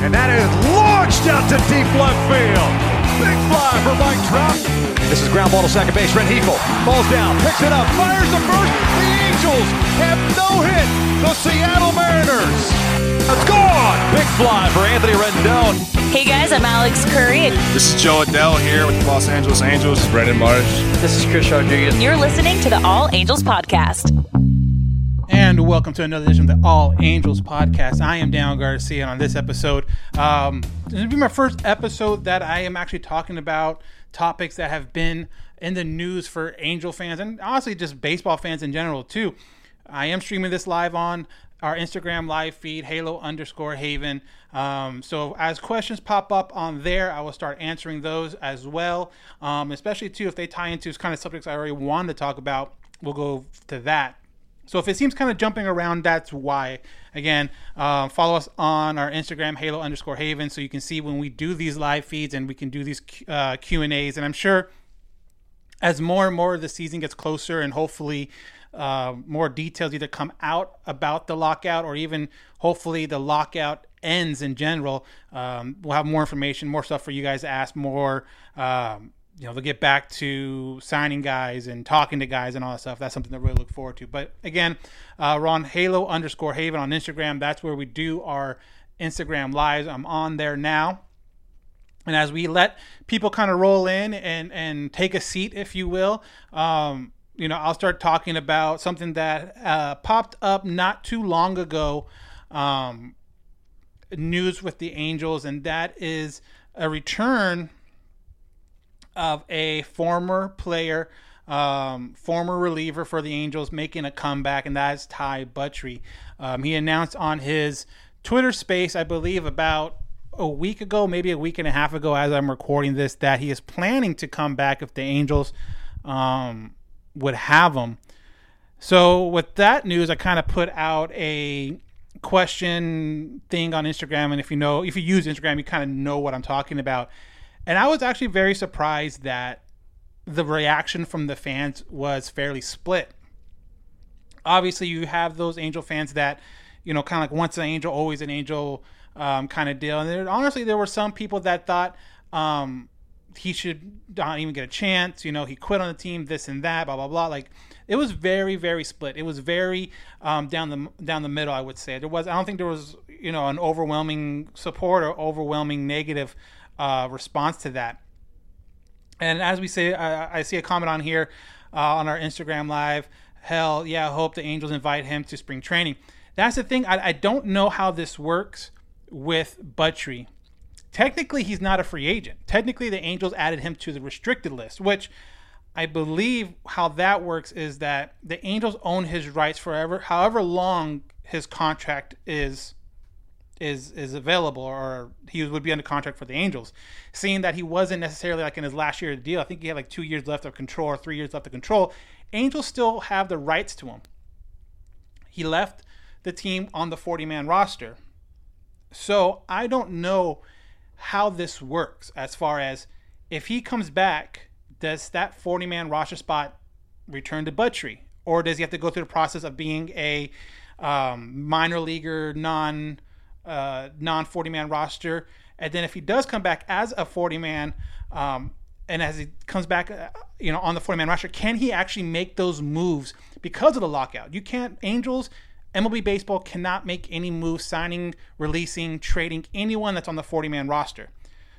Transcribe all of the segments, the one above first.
And that is launched out to deep left field. Big fly for Mike Trout. This is ground ball to second base. Red Heifel falls down, picks it up, fires the first. The Angels have no hit. The Seattle Mariners. It's gone. Big fly for Anthony Rendon. Hey guys, I'm Alex Curry. This is Jo Adell here with the Los Angeles Angels. Brandon Marsh. This is Chris Rodriguez. You're listening to the All Angels Podcast. And welcome to another edition of the All Angels podcast. I am Dan Garcia, and on this episode, um, this will be my first episode that I am actually talking about topics that have been in the news for Angel fans and honestly just baseball fans in general too. I am streaming this live on our Instagram live feed, Halo underscore Haven. Um, so as questions pop up on there, I will start answering those as well. Um, especially too if they tie into kind of subjects I already wanted to talk about, we'll go to that. So if it seems kind of jumping around, that's why. Again, uh, follow us on our Instagram, Halo underscore Haven, so you can see when we do these live feeds and we can do these uh, Q and A's. And I'm sure as more and more of the season gets closer, and hopefully uh, more details either come out about the lockout or even hopefully the lockout ends in general, um, we'll have more information, more stuff for you guys to ask, more. Um, you know, they'll get back to signing guys and talking to guys and all that stuff. That's something to really look forward to. But again, uh, we're on Halo underscore Haven on Instagram. That's where we do our Instagram lives. I'm on there now. And as we let people kind of roll in and, and take a seat, if you will, um, you know, I'll start talking about something that uh, popped up not too long ago. Um, news with the Angels, and that is a return of a former player, um, former reliever for the Angels, making a comeback, and that is Ty Buttrey. Um, he announced on his Twitter space, I believe, about a week ago, maybe a week and a half ago, as I'm recording this, that he is planning to come back if the Angels um, would have him. So, with that news, I kind of put out a question thing on Instagram, and if you know, if you use Instagram, you kind of know what I'm talking about. And I was actually very surprised that the reaction from the fans was fairly split. Obviously, you have those Angel fans that, you know, kind of like once an Angel, always an Angel um, kind of deal. And there, honestly, there were some people that thought um, he should not even get a chance. You know, he quit on the team, this and that, blah blah blah. Like it was very very split. It was very um, down the down the middle. I would say there was. I don't think there was you know an overwhelming support or overwhelming negative uh, response to that. And as we say, I, I see a comment on here uh, on our Instagram live. Hell yeah, I hope the Angels invite him to spring training. That's the thing. I, I don't know how this works with Buttrey. Technically, he's not a free agent. Technically, the Angels added him to the restricted list, which I believe how that works is that the Angels own his rights forever, however long his contract is is is available or he would be under contract for the Angels. Seeing that he wasn't necessarily like in his last year of the deal, I think he had like two years left of control or three years left of control. Angels still have the rights to him. He left the team on the 40 man roster. So I don't know how this works as far as if he comes back, does that 40 man roster spot return to Buttrey? Or does he have to go through the process of being a um, minor leaguer, non uh, non 40 man roster? And then if he does come back as a 40 man, um, and as he comes back, uh, you know, on the 40 man roster, can he actually make those moves because of the lockout? You can't, Angels, MLB Baseball cannot make any moves signing, releasing, trading anyone that's on the 40 man roster.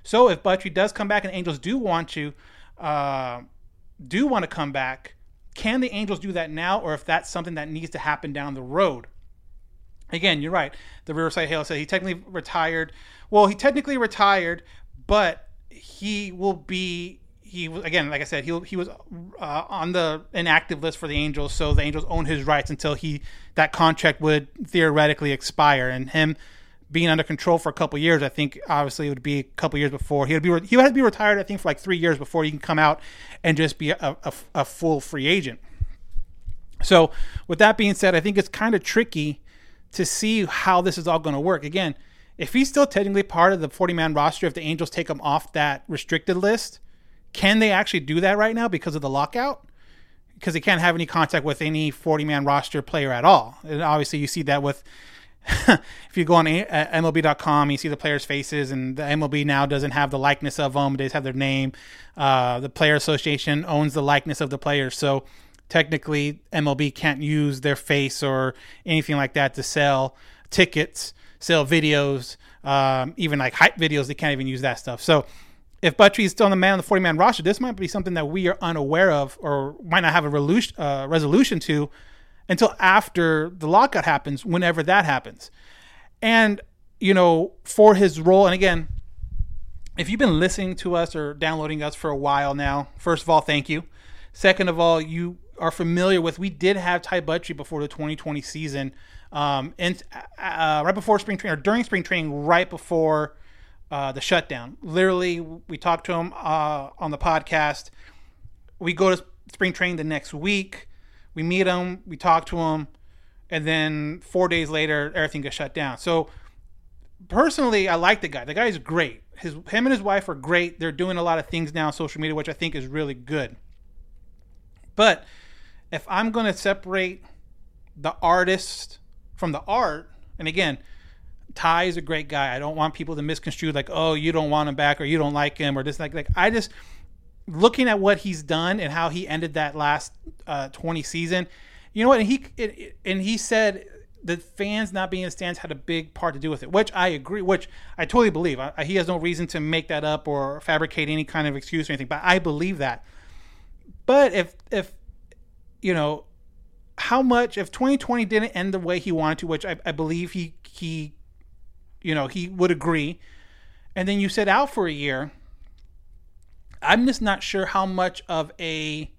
So if Buttrey does come back and Angels do want to, uh, do want to come back, can the Angels do that now, or if that's something that needs to happen down the road? Again, you're right. The Riverside Halo said he technically retired. Well, he technically retired, but he will be he again, like I said, he he was uh, on the inactive list for the Angels, so the Angels own his rights until he that contract would theoretically expire, and him being under control for a couple years, I think obviously it would be a couple years before he would be he would have to be retired. I think for like three years before he can come out and just be a, a, a full free agent. So with that being said, I think it's kind of tricky to see how this is all going to work. Again, if he's still technically part of the 40 man roster, if the Angels take him off that restricted list, can they actually do that right now because of the lockout? Because they can't have any contact with any 40 man roster player at all. And obviously, you see that with if you go on MLB.com, you see the players' faces, and the MLB now doesn't have the likeness of them; they just have their name. Uh, the Player Association owns the likeness of the players, so technically MLB can't use their face or anything like that to sell tickets, sell videos, um, even like hype videos. They can't even use that stuff. So if Buttrey is still on the man on the 40 man roster, this might be something that we are unaware of or might not have a uh, resolution to until after the lockout happens, whenever that happens. And, you know, for his role, and again, if you've been listening to us or downloading us for a while now, first of all, thank you. Second of all, you are familiar with, we did have Ty Buttrey before the 2020 season, um, and uh, right before spring training or during spring training, right before uh, the shutdown. Literally, we talked to him uh, on the podcast. We go to spring training the next week. We meet him. We talk to him, and then four days later, everything gets shut down. So personally, I like the guy. The guy is great. His him and his wife are great. They're doing a lot of things now on social media, which I think is really good. But if I'm going to separate the artist from the art, and again, Ty is a great guy. I don't want people to misconstrue like, oh, you don't want him back or you don't like him or this like like I just looking at what he's done and how he ended that last uh, 20 season. You know what? And he it, and he said the fans not being in the stands had a big part to do with it, which I agree, which I totally believe. I, he has no reason to make that up or fabricate any kind of excuse or anything, but I believe that. But if if you know how much if 2020 didn't end the way he wanted to, which I, I believe he he you know he would agree, and then you sit out for a year. I'm just not sure how much of a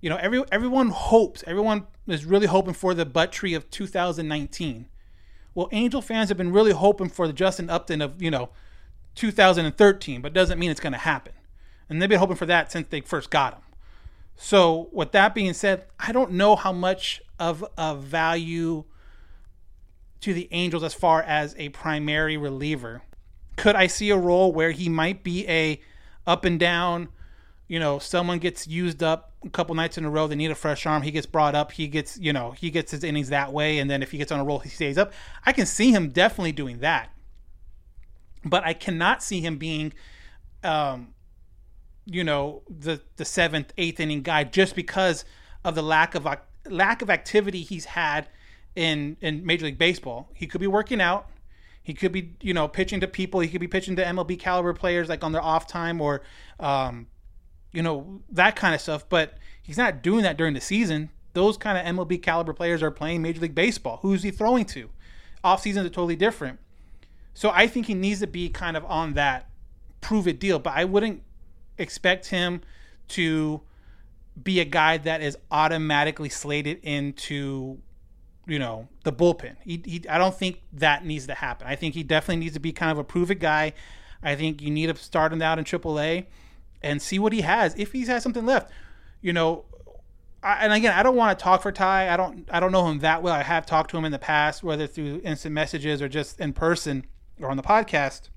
you know every everyone hopes everyone is really hoping for the Buttrey of 2019. Well, Angel fans have been really hoping for the Justin Upton of you know 2013, but doesn't mean it's going to happen. And they've been hoping for that since they first got him. So, with that being said, I don't know how much of a value to the Angels as far as a primary reliever. Could I see a role where he might be a up and down, you know, someone gets used up a couple nights in a row, they need a fresh arm, he gets brought up, he gets, you know, he gets his innings that way and then if he gets on a roll, he stays up. I can see him definitely doing that. But I cannot see him being um you know, the the 7th, 8th inning guy just because of the lack of lack of activity he's had in in Major League Baseball. He could be working out. He could be, you know, pitching to people. He could be pitching to MLB caliber players like on their off time or, um, you know, that kind of stuff. But he's not doing that during the season. Those kind of MLB caliber players are playing Major League Baseball. Who's he throwing to? Off seasons are totally different. So I think he needs to be kind of on that prove it deal. But I wouldn't expect him to be a guy that is automatically slated into you know the bullpen. He, he, I don't think that needs to happen. I think he definitely needs to be kind of a prove it guy. I think you need to start him out in AAA and see what he has if he has something left. You know, I, and again, I don't want to talk for Ty. I don't I don't know him that well. I have talked to him in the past, whether through instant messages or just in person or on the podcast.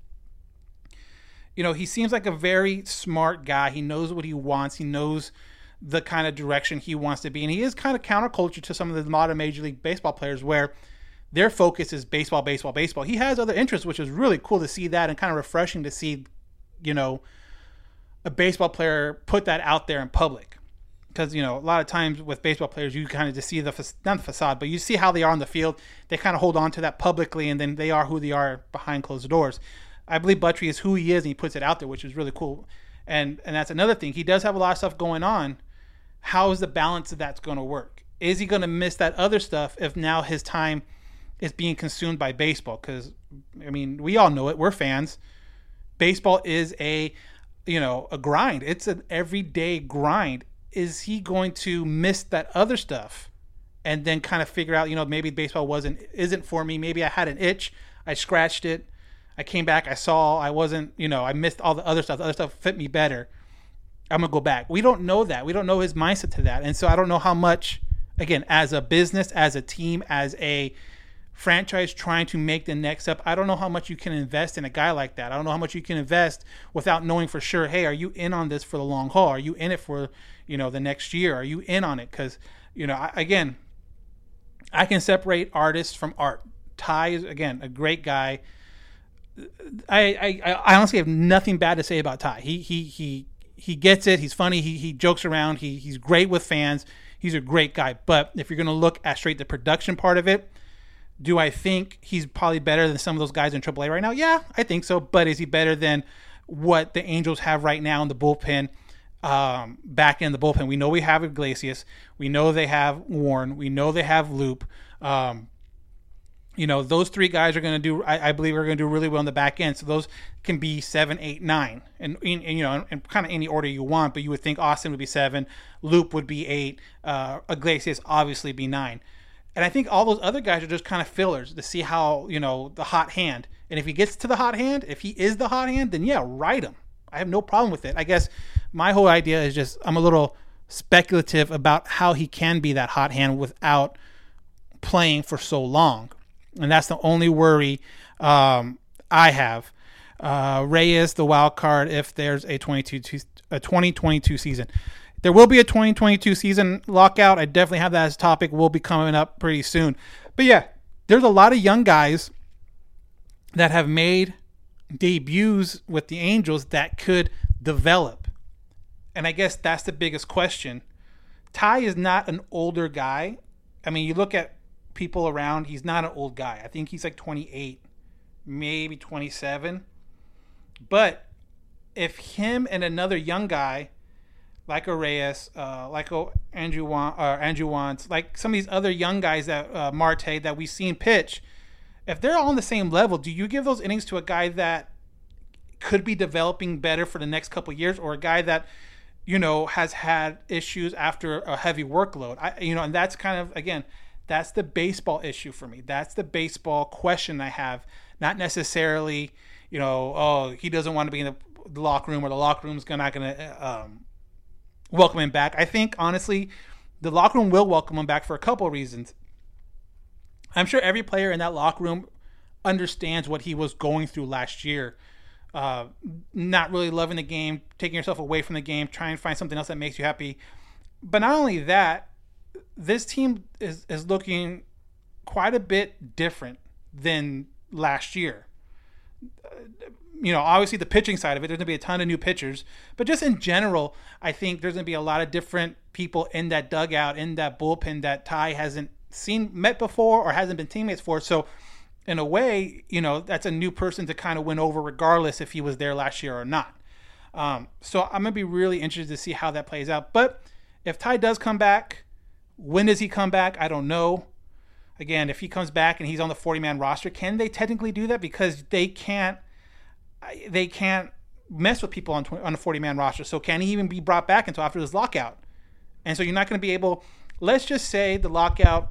You know, he seems like a very smart guy. He knows what he wants. He knows the kind of direction he wants to be. And he is kind of counterculture to some of the modern Major League Baseball players where their focus is baseball, baseball, baseball. He has other interests, which is really cool to see that and kind of refreshing to see, you know, a baseball player put that out there in public. Because, you know, a lot of times with baseball players, you kind of just see the, not the facade, but you see how they are on the field. They kind of hold on to that publicly and then they are who they are behind closed doors. I believe Buttrey is who he is and he puts it out there, which is really cool. And and that's another thing. He does have a lot of stuff going on, how is the balance of that's going to work? Is he going to miss that other stuff if now his time is being consumed by baseball? Because, I mean, we all know it. We're fans. Baseball is a you know, a grind. It's an everyday grind. Is he going to miss that other stuff and then kind of figure out, you know, maybe baseball wasn't isn't for me. Maybe I had an itch, I scratched it, I came back, I saw I wasn't, you know, I missed all the other stuff. The other stuff fit me better. I'm gonna go back. We don't know that. We don't know his mindset to that, and so I don't know how much. Again, as a business, as a team, as a franchise trying to make the next step, I don't know how much you can invest in a guy like that. I don't know how much you can invest without knowing for sure. Hey, are you in on this for the long haul? Are you in it for you know the next year? Are you in on it? Because you know, I, again, I can separate artists from art. Ty is again a great guy. I, I, I honestly have nothing bad to say about Ty. He he he he gets it. He's funny. He he jokes around. He he's great with fans. He's a great guy. But if you're gonna look at straight the production part of it, do I think he's probably better than some of those guys in AAA right now? Yeah, I think so. But is he better than what the Angels have right now in the bullpen? Um, back in the bullpen, we know we have Iglesias. We know they have Warren. We know they have Loup. Um, you know, those three guys are going to do, I, I believe, are going to do really well in the back end. So those can be seven, eight, nine, and, and you know, in kind of any order you want. But you would think Austin would be seven, Loup would be eight, uh, Iglesias obviously be nine. And I think all those other guys are just kind of fillers to see how, you know, the hot hand. And if he gets to the hot hand, if he is the hot hand, then yeah, ride him. I have no problem with it. I guess my whole idea is just I'm a little speculative about how he can be that hot hand without playing for so long and that's the only worry um, I have. Uh, Reyes, the wild card, if there's a 22 a 2022 season. There will be a 2022 season lockout. I definitely have that as a topic. Will be coming up pretty soon. But yeah, there's a lot of young guys that have made debuts with the Angels that could develop. And I guess that's the biggest question. Ty is not an older guy. I mean, you look at people around. He's not an old guy. I think he's like 28, maybe 27. But if him and another young guy, like a Reyes, uh, like a Andrew Wantz, uh, Andrew Wantz, like some of these other young guys that uh, Marte that we've seen pitch, if they're all on the same level, do you give those innings to a guy that could be developing better for the next couple years, or a guy that you know has had issues after a heavy workload? I, you know, and that's kind of again that's the baseball issue for me. That's the baseball question I have. Not necessarily, you know, oh, he doesn't want to be in the locker room or the locker room's not going to um, welcome him back. I think, honestly, the locker room will welcome him back for a couple of reasons. I'm sure every player in that locker room understands what he was going through last year. Uh, not really loving the game, taking yourself away from the game, trying to find something else that makes you happy. But not only that, this team is, is looking quite a bit different than last year. You know, obviously the pitching side of it, there's going to be a ton of new pitchers, but just in general, I think there's going to be a lot of different people in that dugout, in that bullpen that Ty hasn't seen, met before, or hasn't been teammates for. So, in a way, you know, that's a new person to kind of win over, regardless if he was there last year or not. Um, so, I'm going to be really interested to see how that plays out. But if Ty does come back, when does he come back? I don't know. Again, if he comes back and he's on the 40 man roster, can they technically do that? Because they can't, they can't mess with people on on a 40 man roster. So can he even be brought back until after this lockout? And so you're not going to be able. Let's just say the lockout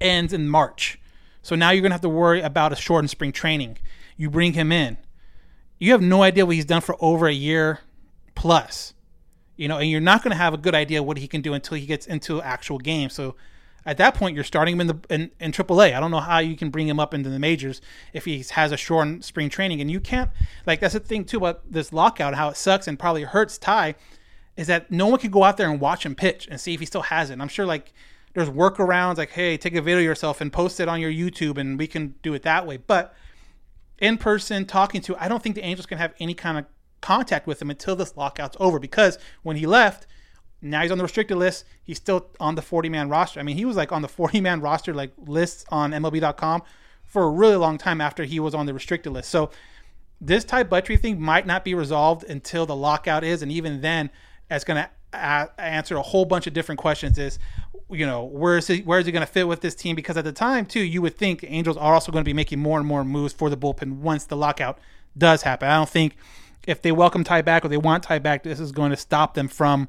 ends in March. So now you're going to have to worry about a shortened spring training. You bring him in. You have no idea what he's done for over a year plus you know, and you're not going to have a good idea what he can do until he gets into actual games. So at that point, you're starting him in the in, in AAA. I don't know how you can bring him up into the majors if he has a short spring training, and you can't. Like that's the thing too about this lockout, how it sucks and probably hurts Ty, is that no one can go out there and watch him pitch and see if he still has it. And I'm sure like there's workarounds, like hey, take a video yourself and post it on your YouTube, and we can do it that way. But in person, talking to, I don't think the Angels can have any kind of contact with him until this lockout's over because when he left, now he's on the restricted list. He's still on the 40 man roster. I mean, he was like on the 40 man roster, like lists on MLB.com for a really long time after he was on the restricted list. So this Ty Buttrey thing might not be resolved until the lockout is. And even then, it's going to answer a whole bunch of different questions is, you know, where is he, where is he going to fit with this team? Because at the time, too, you would think Angels are also going to be making more and more moves for the bullpen once the lockout does happen. I don't think if they welcome Ty back or they want Ty back, this is going to stop them from,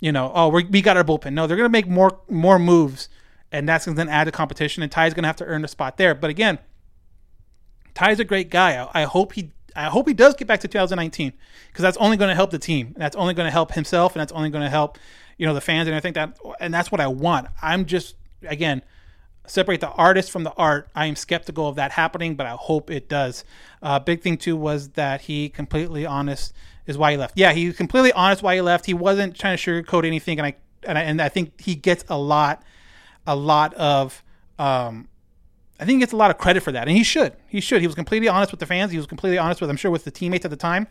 you know, oh we we got our bullpen. No, they're going to make more more moves, and that's going to add to competition, and Ty's going to have to earn a spot there. But again, Ty's a great guy. I, I hope he I hope he does get back to 2019 because that's only going to help the team. That's only going to help himself, and that's only going to help you know the fans. And I think that and that's what I want. I'm just again separate the artist from the art. I am skeptical of that happening, but I hope it does. Uh, big thing too was that he completely honest is why he left. Yeah, he was completely honest why he left. He wasn't trying to sugarcoat anything, and I and I, and I think he gets a lot, a lot of. Um, I think he gets a lot of credit for that, and he should. He should. He was completely honest with the fans. He was completely honest with, I'm sure, with the teammates at the time,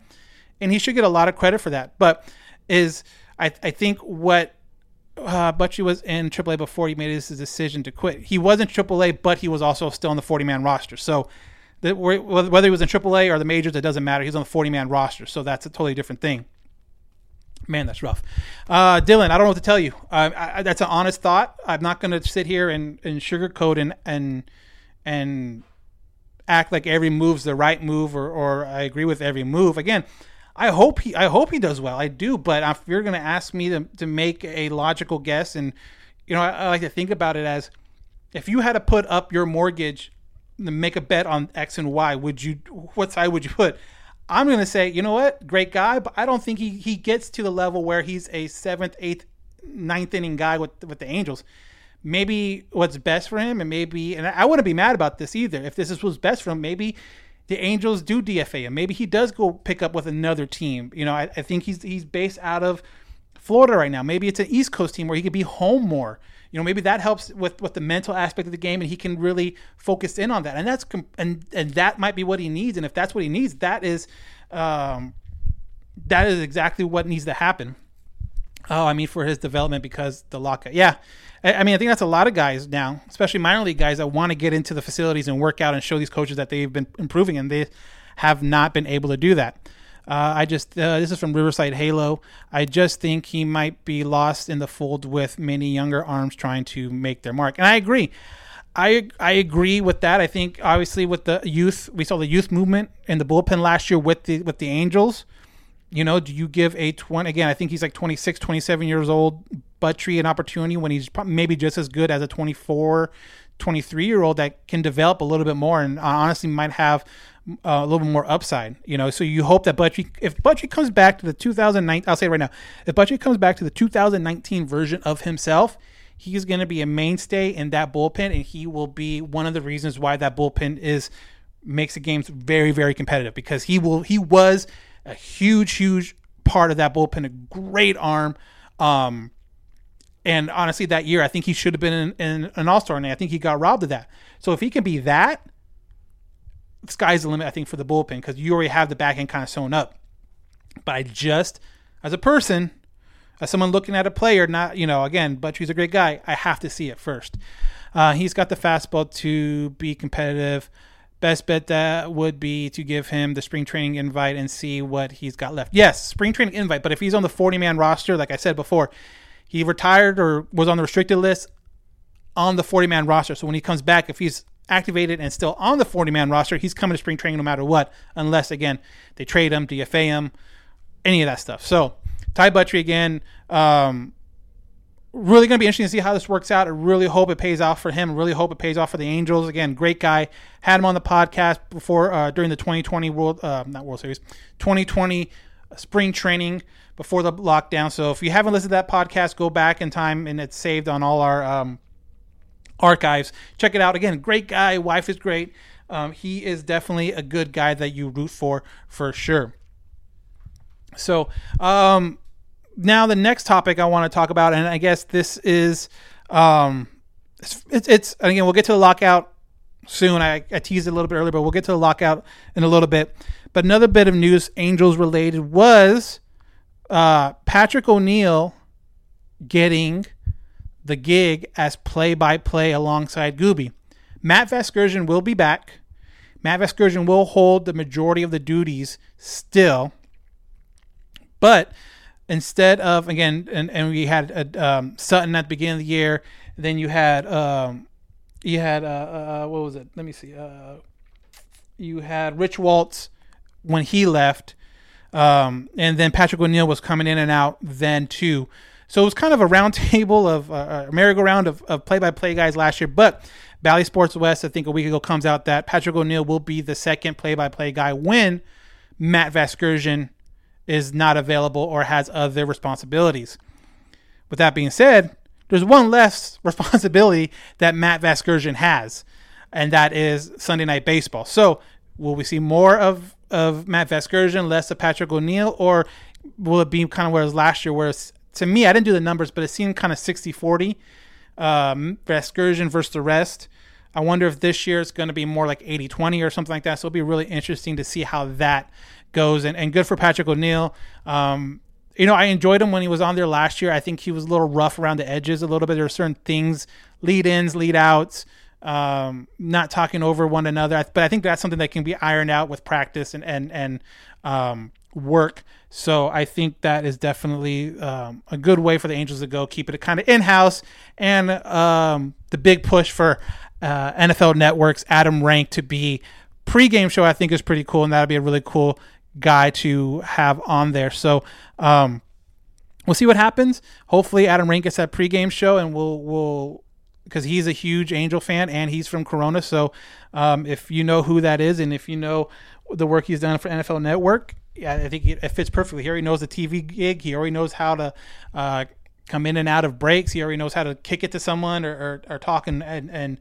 and he should get a lot of credit for that. But is I, I think what uh, Butchie was in AAA before he made his decision to quit. He was in AAA, but he was also still on the 40 man roster. So the, whether he was in AAA or the majors, it doesn't matter. He's on the 40 man roster. So that's a totally different thing. Man, that's rough. Uh, Dylan, I don't know what to tell you. Uh, I, that's an honest thought. I'm not going to sit here and, and sugarcoat and and and act like every move's the right move or, or I agree with every move. Again, I hope he I hope he does well. I do, but if you're going to ask me to to make a logical guess, and you know, I, I, like to think about it as if you had to put up your mortgage make a bet on X and Y, would you what side would you put? I'm going to say, you know what, great guy, but I don't think he he gets to the level where he's a seventh, eighth, ninth inning guy with with the Angels. Maybe what's best for him, and maybe, and I wouldn't be mad about this either. If this is what's best for him, maybe the Angels do DFA him. Maybe he does go pick up with another team. You know, I, I think he's he's based out of Florida right now. Maybe it's an East Coast team where he could be home more. You know, maybe that helps with with the mental aspect of the game, and he can really focus in on that. And that's and and that might be what he needs. And if that's what he needs, that is, um, that is exactly what needs to happen. Oh, I mean, for his development because the lockout. Yeah, I mean, I think that's a lot of guys now, especially minor league guys that want to get into the facilities and work out and show these coaches that they've been improving, and they have not been able to do that. Uh, I just uh, this is from Riverside Halo. I just think he might be lost in the fold with many younger arms trying to make their mark, and I agree. I I agree with that. I think obviously with the youth, we saw the youth movement in the bullpen last year with the with the Angels. You know, do you give a 20 again, I think he's like 26, 27 years old, Buttrey an opportunity when he's maybe just as good as a 24, 23 year old that can develop a little bit more and honestly might have uh, a little bit more upside, you know. So you hope that Buttrey, if Buttrey comes back to the 2009, I'll say it right now, if Buttrey comes back to the 2019 version of himself, he's going to be a mainstay in that bullpen, and he will be one of the reasons why that bullpen is makes the games very, very competitive because he will he was a huge, huge part of that bullpen, a great arm. Um, and honestly, that year, I think he should have been in, in an All Star, and I think he got robbed of that. So if he can be that, sky's the limit. I think for the bullpen because you already have the back end kind of sewn up. But I just, as a person, as someone looking at a player, not you know, again, but he's a great guy. I have to see it first. Uh, he's got the fastball to be competitive. Best bet that would be to give him the spring training invite and see what he's got left. Yes, spring training invite, but if he's on the 40 man roster, like I said before, he retired or was on the restricted list on the 40 man roster. So when he comes back, if he's activated and still on the 40 man roster, he's coming to spring training no matter what, unless, again, they trade him, DFA him, any of that stuff. So Ty Buttrey again, um, really going to be interesting to see how this works out. I really hope it pays off for him. Really hope it pays off for the Angels. Again, great guy. Had him on the podcast before uh, during the 2020 World, uh, not World Series, 2020 spring training before the lockdown. So if you haven't listened to that podcast, go back in time and it's saved on all our um, archives. Check it out. Again, great guy. Wife is great. Um, he is definitely a good guy that you root for for sure. So, um, now the next topic I want to talk about, and I guess this is, um, it's, it's, it's again we'll get to the lockout soon. I, I teased it a little bit earlier, but we'll get to the lockout in a little bit. But another bit of news, Angels related, was uh, Patrick O'Neal getting the gig as play-by-play alongside Gubi. Matt Vasgersian will be back. Matt Vasgersian will hold the majority of the duties still, but instead of again, and, and we had uh, um, Sutton at the beginning of the year. Then you had um, you had uh, uh, what was it? Let me see. Uh, you had Rich Waltz when he left. Um, and then Patrick O'Neal was coming in and out then too. So it was kind of a round table of uh, a merry-go-round of, of play-by-play guys last year. But Bally Sports West, I think a week ago, comes out that Patrick O'Neal will be the second play-by-play guy when Matt Vasgersian is not available or has other responsibilities. With that being said, there's one less responsibility that Matt Vasgersian has, and that is Sunday Night Baseball. So, will we see more of of Matt Vasgersian, less of Patrick O'Neal, or will it be kind of where it was last year, where to me, I didn't do the numbers, but it seemed kind of 60 40 um, Vasgersian versus the rest. I wonder if this year it's going to be more like 80 20 or something like that. So it'll be really interesting to see how that goes. And, and good for Patrick O'Neal. Um, you know, I enjoyed him when he was on there last year. I think he was a little rough around the edges a little bit. There were certain things, lead ins, lead outs, um, not talking over one another. But I think that's something that can be ironed out with practice and and and um, work. So I think that is definitely um, a good way for the Angels to go. Keep it kind of in house, and um, the big push for uh, NFL Network's Adam Rank to be pregame show. I think is pretty cool, and that'd be a really cool guy to have on there. So um, we'll see what happens. Hopefully, Adam Rank gets that pregame show, and we'll we'll because he's a huge Angel fan and he's from Corona. So um, if you know who that is, and if you know the work he's done for NFL Network, yeah, I think it fits perfectly. He already knows the TV gig. He already knows how to uh, come in and out of breaks. He already knows how to kick it to someone or, or, or talk and, and, and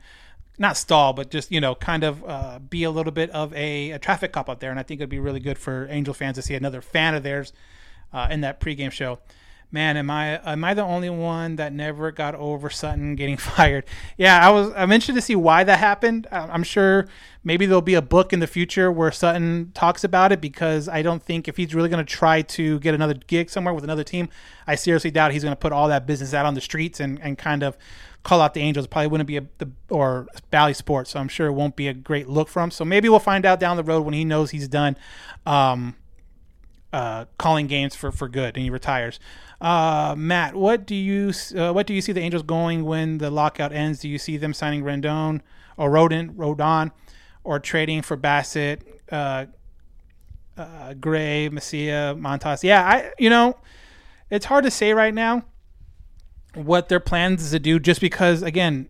not stall, but just you know, kind of uh, be a little bit of a, a, traffic cop out there. And I think it'd be really good for Angel fans to see another fan of theirs uh, in that pregame show man, am I am I the only one that never got over Sutton getting fired? Yeah, I was. I'm interested to see why that happened. I'm sure maybe there'll be a book in the future where Sutton talks about it because I don't think if he's really going to try to get another gig somewhere with another team, I seriously doubt he's going to put all that business out on the streets and and kind of call out the Angels. Probably wouldn't be a the or Bally Sports, so I'm sure it won't be a great look for him. So maybe we'll find out down the road when he knows he's done. Um, uh, calling games for, for good and he retires. Uh, Matt, what do you uh, what do you see the Angels going when the lockout ends? Do you see them signing Rendon or Rodon, Rodon, or trading for Bassitt, uh, uh, Gray, Messia, Montas? Yeah, I you know, it's hard to say right now what their plans is to do, just because again,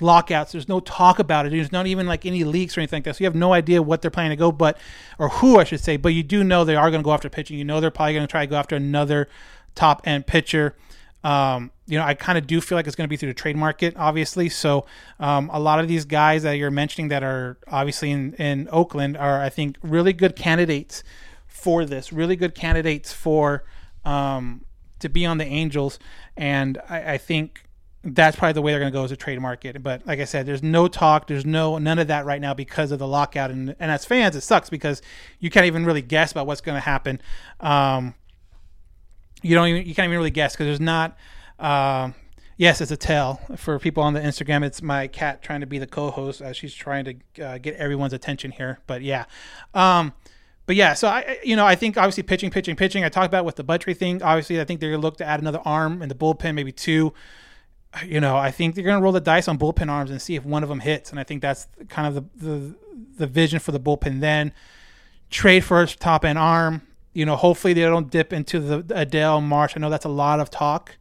lockouts. There's no talk about it. There's not even like any leaks or anything like that. So you have no idea what they're planning to go, but or who I should say. But you do know they are going to go after pitching. You know they're probably going to try to go after another top end pitcher. Um, you know, I kind of do feel like it's going to be through the trade market, obviously. So, um, a lot of these guys that you're mentioning that are obviously in, in Oakland are, I think, really good candidates for this, really good candidates for um, to be on the Angels. And I, I think that's probably the way they're going to go as a trade market. But like I said, there's no talk, there's no none of that right now because of the lockout. And, and as fans, it sucks because you can't even really guess about what's going to happen. Um, you don't even you can't even really guess because there's not. Uh, yes, it's a tell for people on the Instagram. It's my cat trying to be the co-host she's trying to uh, get everyone's attention here. But yeah, um, but yeah. So I, you know, I think obviously pitching, pitching, pitching. I talked about with the Buttrey thing. Obviously, I think they're gonna look to add another arm in the bullpen, maybe two. You know, I think they're gonna roll the dice on bullpen arms and see if one of them hits. And I think that's kind of the the, the vision for the bullpen. Then trade first top end arm you know, hopefully they don't dip into the Adell Marsh. I know that's a lot of talk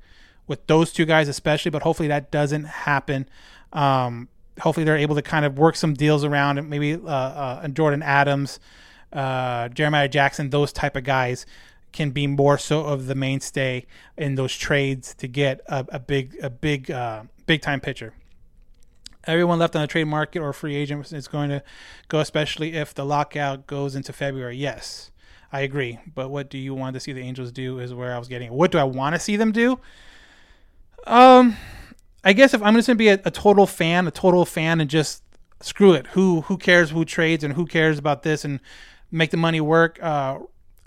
with those two guys, especially, but hopefully that doesn't happen. Um, hopefully they're able to kind of work some deals around and maybe uh, uh, Jordan Adams, uh, Jeremiah Jackson, those type of guys can be more so of the mainstay in those trades to get a, a big, a big, uh, big time pitcher. Everyone left on the trade market or free agent is going to go, especially if the lockout goes into February. Yes. I agree. But what do you want to see the Angels do is where I was getting. What do I want to see them do? Um, I guess if I'm just gonna be a, a total fan, a total fan, and just screw it. Who who cares who trades and who cares about this and make the money work. Uh,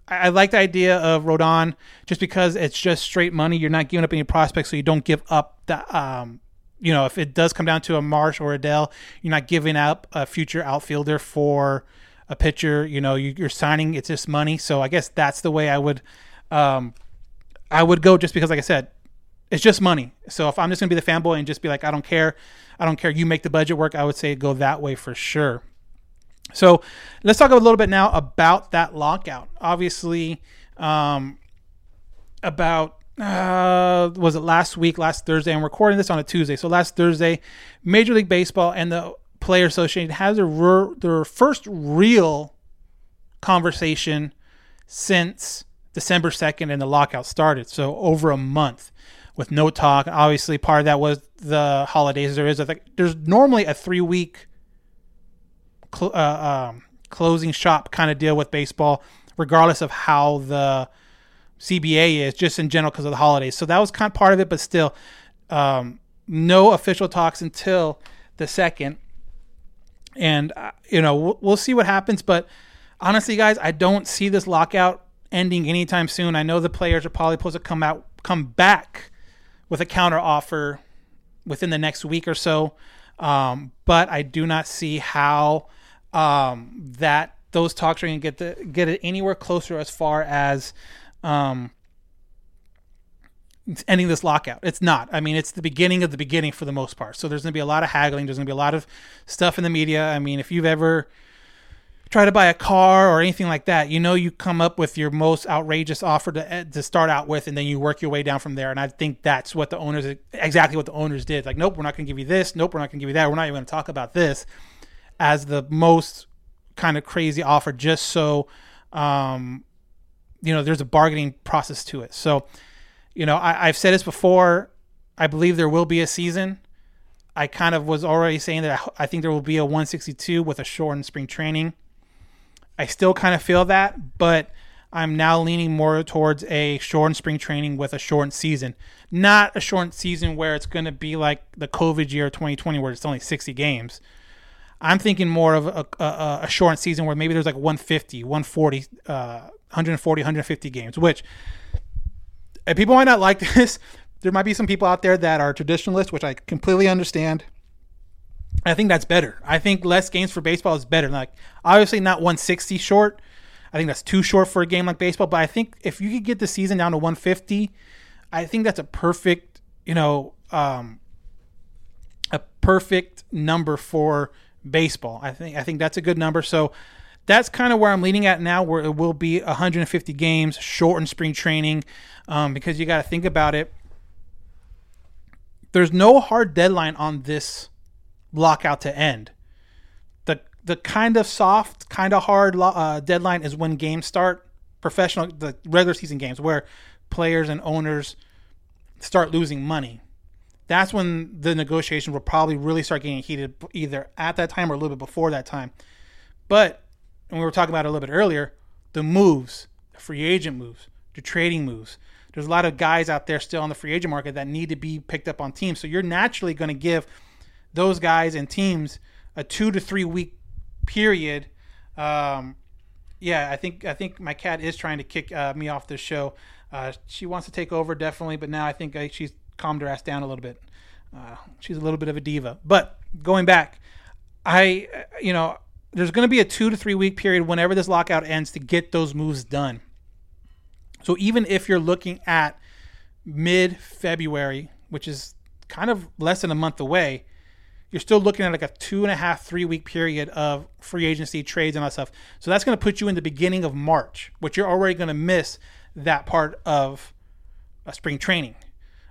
I, I like the idea of Rodon just because it's just straight money. You're not giving up any prospects, so you don't give up the um, you know, if it does come down to a Marsh or Adell, you're not giving up a future outfielder for a pitcher. You know, you, are signing. It's just money. So I guess that's the way I would, um, I would go. Just because, like I said, it's just money. So if I'm just gonna be the fanboy and just be like, I don't care, I don't care. You make the budget work. I would say go that way for sure. So let's talk a little bit now about that lockout. Obviously, um, about uh, was it last week, last Thursday? I'm recording this on a Tuesday. So last Thursday, Major League Baseball and the Player Association has their, their first real conversation since December 2nd and the lockout started. So over a month with no talk. Obviously, part of that was the holidays. There is a, there's normally a three week cl- uh, um, closing shop kind of deal with baseball, regardless of how the CBA is, just in general because of the holidays. So that was kind of part of it, but still, um, no official talks until the second. And uh, you know we'll, we'll see what happens, but honestly, guys, I don't see this lockout ending anytime soon. I know the players are probably supposed to come out, come back with a counter offer within the next week or so, um, but I do not see how um, that those talks are going to get the get it anywhere closer as far as um, ending this lockout. It's not. I mean, it's the beginning of the beginning for the most part. So there's going to be a lot of haggling. There's going to be a lot of stuff in the media. I mean, if you've ever tried to buy a car or anything like that, you know you come up with your most outrageous offer to eh, to start out with, and then you work your way down from there. And I think that's what the owners exactly what the owners did. Like, nope, we're not going to give you this. Nope, we're not going to give you that. We're not even going to talk about this as the most kind of crazy offer, just so um, you know there's a bargaining process to it. So, you know, I, I've said this before. I believe there will be a season. I kind of was already saying that I, I think there will be a 162 with a shortened spring training. I still kind of feel that, but I'm now leaning more towards a shortened spring training with a shortened season. Not a shortened season where it's going to be like the COVID year 2020 where it's only 60 games. I'm thinking more of a, a, a shortened season where maybe there's like 150, 140, uh, 140, 150 games, which people might not like this. There might be some people out there that are traditionalists, which I completely understand. I think that's better. I think less games for baseball is better. Like obviously not 160 short. I think that's too short for a game like baseball. But I think if you could get the season down to 150, I think that's a perfect, you know, um, a perfect number for baseball. I think I think that's a good number. So that's kind of where I'm leaning at now, where it will be 150 games, shortened spring training, um, because you got to think about it. There's no hard deadline on this lockout to end. The the kind of soft, kind of hard uh, deadline is when games start, professional, the regular season games, where players and owners start losing money. That's when the negotiations will probably really start getting heated, either at that time or a little bit before that time. But and we were talking about it a little bit earlier, the moves, the free agent moves, the trading moves. There's a lot of guys out there still on the free agent market that need to be picked up on teams. So you're naturally going to give those guys and teams a two to three week period. Um, yeah, I think I think my cat is trying to kick uh, me off this show. Uh, she wants to take over definitely, but now I think uh, she's calmed her ass down a little bit. Uh, she's a little bit of a diva. But going back, I uh, you know there's going to be a two to three week period whenever this lockout ends to get those moves done. So even if you're looking at mid February, which is kind of less than a month away, you're still looking at like a two and a half, three week period of free agency trades and all that stuff. So that's going to put you in the beginning of March, which you're already going to miss that part of a spring training.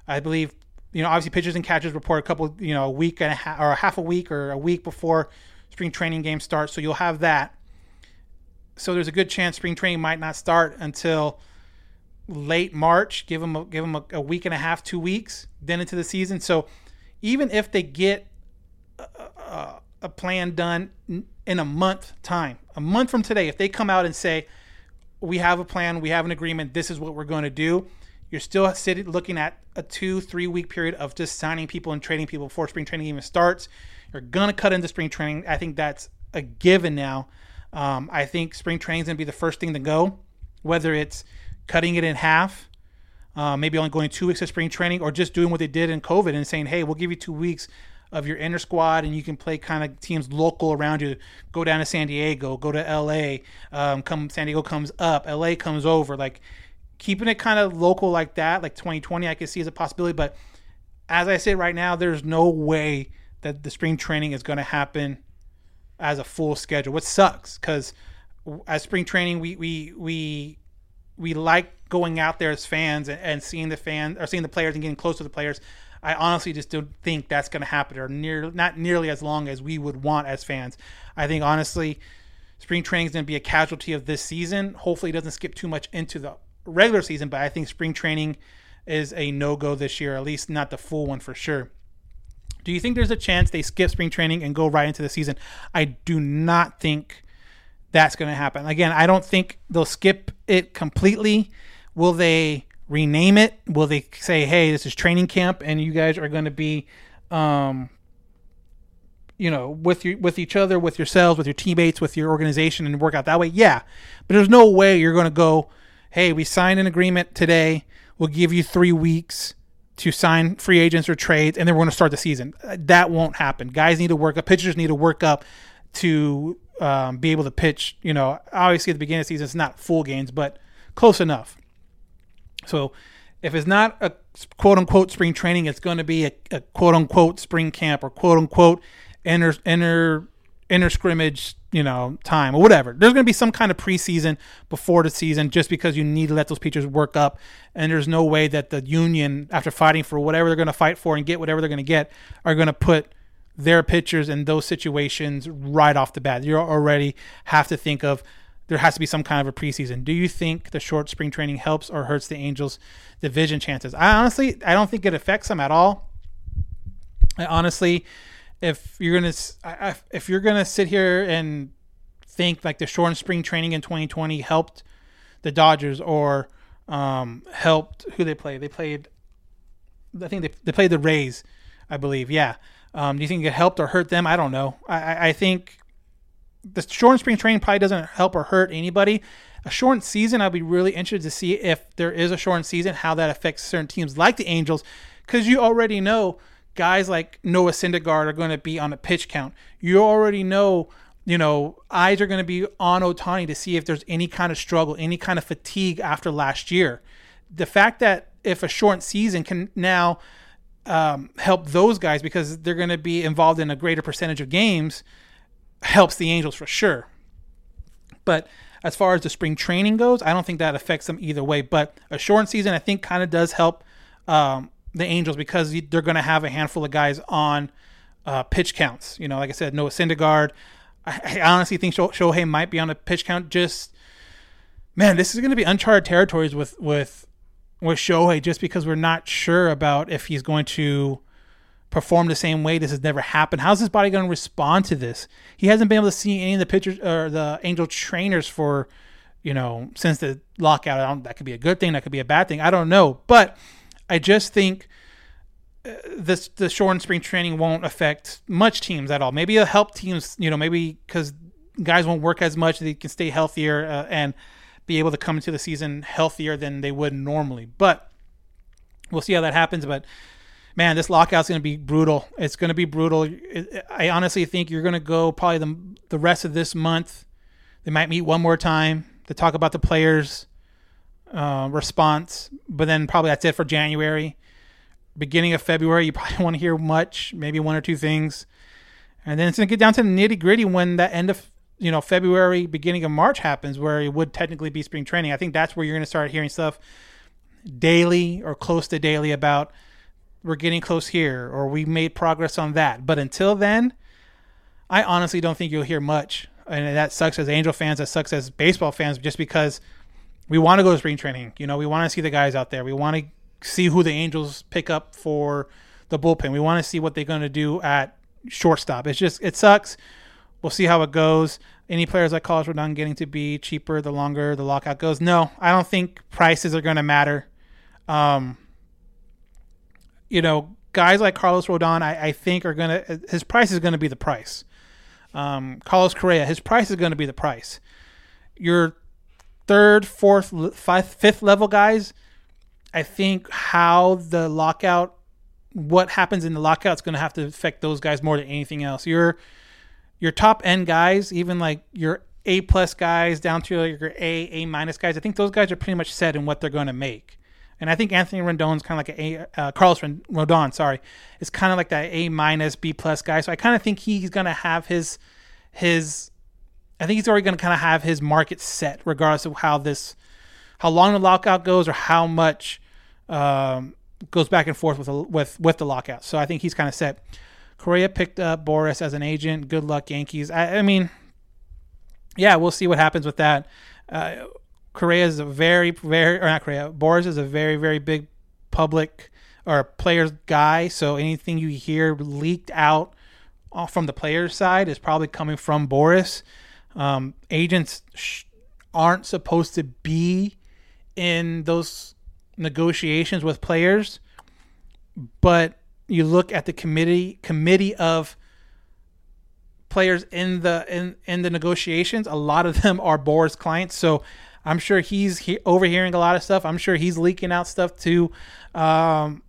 I believe, you know, obviously pitchers and catchers report a couple, you know, a week and a half or a half a week or a week before spring training game starts. So you'll have that. So there's a good chance spring training might not start until late March. Give them a, give them a, a week and a half, two weeks, then into the season. So even if they get a, a plan done in a month time, a month from today, if they come out and say, we have a plan, we have an agreement, this is what we're going to do, you're still sitting looking at a two, three week period of just signing people and trading people before spring training even starts. You're gonna cut into spring training. I think that's a given now. Um, I think spring training is gonna be the first thing to go, whether it's cutting it in half, uh, maybe only going two weeks of spring training, or just doing what they did in COVID and saying, "Hey, we'll give you two weeks of your inner squad, and you can play kind of teams local around you. Go down to San Diego, go to LA. Um, come San Diego comes up, LA comes over. Like keeping it kind of local like that, like 2020, I can see as a possibility. But as I say right now, there's no way that the spring training is going to happen as a full schedule, which sucks because as spring training, we we we we like going out there as fans and, and seeing the fans or seeing the players and getting close to the players. I honestly just don't think that's going to happen, or near not nearly as long as we would want as fans. I think honestly, spring training is going to be a casualty of this season. Hopefully, it doesn't skip too much into the regular season, but I think spring training is a no go this year, at least not the full one for sure. Do you think there's a chance they skip spring training and go right into the season? I do not think that's going to happen. Again, I don't think they'll skip it completely. Will they rename it? Will they say, "Hey, this is training camp, and you guys are going to be, um, you know, with you with each other, with yourselves, with your teammates, with your organization, and work out that way?" Yeah, but there's no way you're going to go, "Hey, we signed an agreement today. We'll give you three weeks." To sign free agents or trades, and then we're going to start the season. That won't happen. Guys need to work up. Pitchers need to work up to um, be able to pitch. You know, obviously at the beginning of the season, it's not full games, but close enough. So if it's not a quote unquote spring training, it's going to be a, a quote unquote spring camp or quote unquote inner inner inner scrimmage, you know, time or whatever. There's going to be some kind of preseason before the season just because you need to let those pitchers work up. And there's no way that the union, after fighting for whatever they're going to fight for and get whatever they're going to get, are going to put their pitchers in those situations right off the bat. You already have to think of there has to be some kind of a preseason. Do you think the short spring training helps or hurts the Angels' division chances? I honestly, I don't think it affects them at all. I honestly, if you're gonna if you're gonna sit here and think like the short spring training in 2020 helped the Dodgers or um, helped who they played, they played. I think they they played the Rays, I believe. Yeah. Um, do you think it helped or hurt them? I don't know. I, I think the short spring training probably doesn't help or hurt anybody. A short season, I'd be really interested to see if there is a short season, how that affects certain teams like the Angels, because you already know guys like Noah Syndergaard are going to be on a pitch count. You already know, you know, eyes are going to be on Ohtani to see if there's any kind of struggle, any kind of fatigue after last year. The fact that if a short season can now um, help those guys because they're going to be involved in a greater percentage of games helps the Angels for sure. But as far as the spring training goes, I don't think that affects them either way. But a short season, I think, kind of does help um, the Angels because they're going to have a handful of guys on uh, pitch counts. You know, like I said, Noah Syndergaard. I, I honestly think Shohei might be on a pitch count. Just man, this is going to be uncharted territories with with with Shohei, just because we're not sure about if he's going to perform the same way. This has never happened. How's his body going to respond to this? He hasn't been able to see any of the pitchers or the Angel trainers for, you know, since the lockout. that could be a good thing. That could be a bad thing. I don't know. But I just think uh, this the short and spring training won't affect much teams at all. Maybe it'll help teams. You know, maybe because guys won't work as much. They can stay healthier uh, and be able to come into the season healthier than they would normally. But we'll see how that happens. But man, this lockout's going to be brutal. It's going to be brutal. I honestly think you're going to go probably the the rest of this month. They might meet one more time to talk about the players' uh, response, but then probably that's it for January. Beginning of February, you probably want to hear much, maybe one or two things, and then it's going to get down to the nitty gritty when that end of you know February, beginning of March happens, where it would technically be spring training. I think that's where you're going to start hearing stuff daily or close to daily about we're getting close here or we made progress on that. But until then, I honestly don't think you'll hear much. And that sucks as Angel fans, that sucks as baseball fans, just because we want to go to spring training. You know, we want to see the guys out there. We want to see who the Angels pick up for the bullpen. We want to see what they're going to do at shortstop. It's just, it sucks. We'll see how it goes. Any players like Carlos Rodon getting to be cheaper the longer the lockout goes? No, I don't think prices are going to matter. Um, you know, guys like Carlos Rodon, I, I think are going to, his price is going to be the price. Um, Carlos Correa, his price is going to be the price. Your third, fourth, fifth, fifth level guys, I think how the lockout, what happens in the lockout is going to have to affect those guys more than anything else. Your your top end guys, even like your A plus guys down to your A A minus guys, I think those guys are pretty much set in what they're going to make. And I think Anthony Rendon's kind of like a, uh, Carlos Rodon, sorry, is kind of like that A minus B plus guy. So I kind of think he's gonna have his his I think he's already going to kind of have his market set, regardless of how this, how long the lockout goes, or how much um, goes back and forth with with with the lockout. So I think he's kind of set. Correa picked up Boras as an agent. Good luck, Yankees. I, I mean, yeah, we'll see what happens with that. Uh, Correa is a very, very, or not Correa. Boras is a very, very big public or players guy. So anything you hear leaked out from the players' side is probably coming from Boras. Um, agents sh- aren't supposed to be in those negotiations with players, but you look at the committee committee of players in the in in the negotiations. A lot of them are Boras clients, so I'm sure he's he- overhearing a lot of stuff. I'm sure he's leaking out stuff to, um,